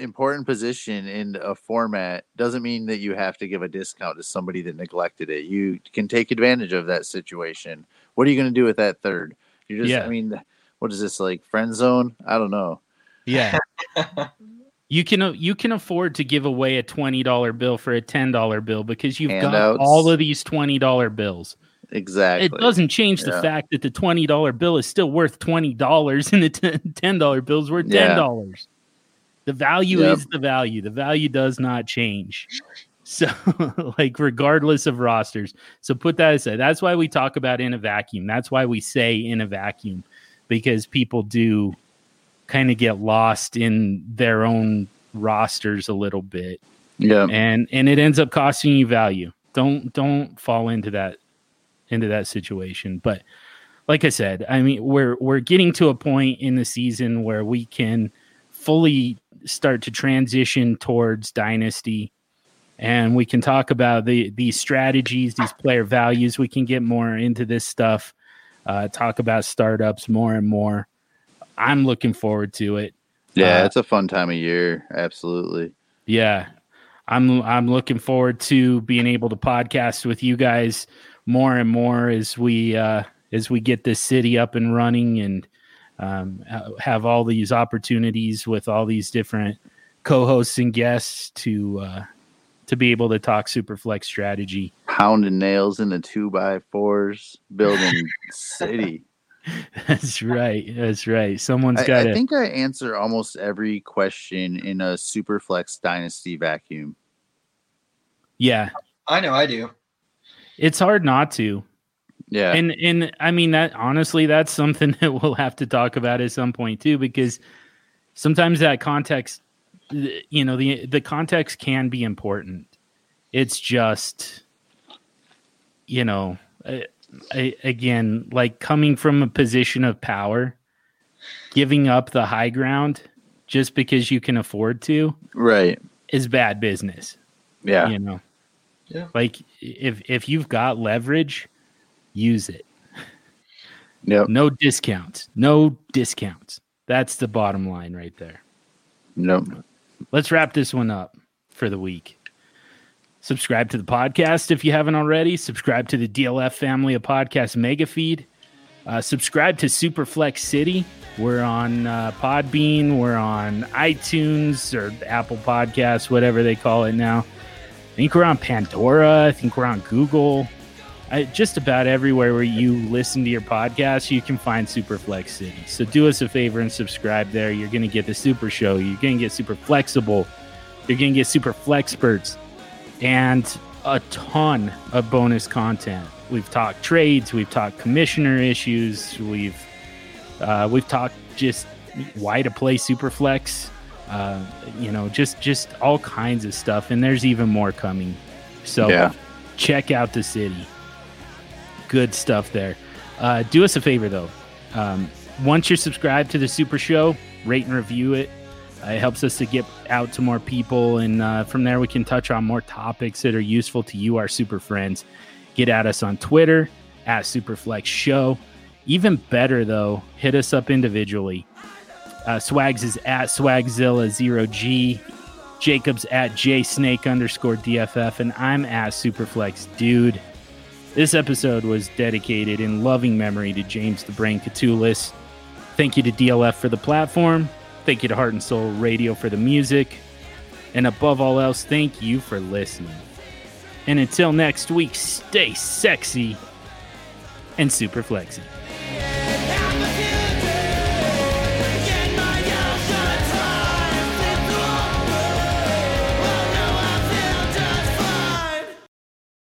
D: important position in a format doesn't mean that you have to give a discount to somebody that neglected it. You can take advantage of that situation. What are you going to do with that third? You just
C: Yeah.
D: I mean what is this like friend zone? I don't know.
C: yeah you can uh, you can afford to give away a $20 bill for a $10 bill because you've
D: Handouts.
C: got all of these $20 bills
D: Exactly.
C: it doesn't change the
D: Yeah.
C: fact that the $20 bill is still worth $20 and the $10 bill is worth $10
D: Yeah.
C: The value
D: Yep.
C: is the value. The value does not change. So like regardless of rosters. So put that aside. That's why we talk about in a vacuum. That's why we say in a vacuum because people do kind of get lost in their own rosters a little bit.
D: Yeah.
C: and and it ends up costing you value. Don't don't fall into that into that situation. But like i said i mean we're we're getting to a point in the season where we can fully start to transition towards dynasty and we can talk about the these strategies these player values we can get more into this stuff uh, talk about startups more and more i'm looking forward to it
D: Yeah,
C: Uh,
D: it's a fun time of year. Absolutely.
C: yeah. I'm I'm looking forward to being able to podcast with you guys more and more as we uh as we get this city up and running and um, have all these opportunities with all these different co-hosts and guests to uh to be able to talk superflex strategy.
D: Pounding nails in the two by fours, building city.
C: That's right. That's right. Someone's got
D: I
C: to
D: think I answer almost every question in a Superflex Dynasty vacuum.
C: Yeah.
E: I know I do.
C: It's hard not to.
D: Yeah.
C: and and I mean that honestly, that's something that we'll have to talk about at some point too, because sometimes that context, you know, the the context can be important. It's just, you know, I, I, again, like coming from a position of power, giving up the high ground just because you can afford to
D: right.
C: is bad business
D: Yeah.
C: you know
E: Yeah.
C: like if if you've got leverage use it.
D: Yep.
C: no discounts no discounts that's the bottom line right there.
D: Nope.
C: let's wrap this one up for the week. Subscribe to the podcast if you haven't already. Subscribe to the dlf family of podcast mega feed. Uh, subscribe to superflex city. We're on uh, podbean. We're on itunes or apple podcasts whatever they call it now. I think we're on pandora. I think we're on google I, just about everywhere where you listen to your podcast, you can find Superflex City. So do us a favor and subscribe there. You're going to get the super show. You're going to get super flexible. You're going to get super flexperts. And a ton of bonus content. We've talked trades, we've talked commissioner issues, we've uh, we've talked just why to play Superflex, uh, you know, just just all kinds of stuff, and there's even more coming. So
D: Yeah.
C: check out the city. Good stuff there. Uh, do us a favor though. Um, once you're subscribed to the Super Show, rate and review it. Uh, it helps us to get out to more people, and uh, from there we can touch on more topics that are useful to you, our super friends. Get at us on Twitter at Superflex Show. Even better though, hit us up individually. Uh, Swags is at Swagzilla0G. Jacob's at jsnake underscore DFF, and I'm at Superflex Dude. This episode was dedicated in loving memory to James the Brain Koutoulas. Thank you to DLF for the platform. Thank you to Heart and Soul Radio for the music. And above all else, thank you for listening. And until next week, stay sexy and super flexy.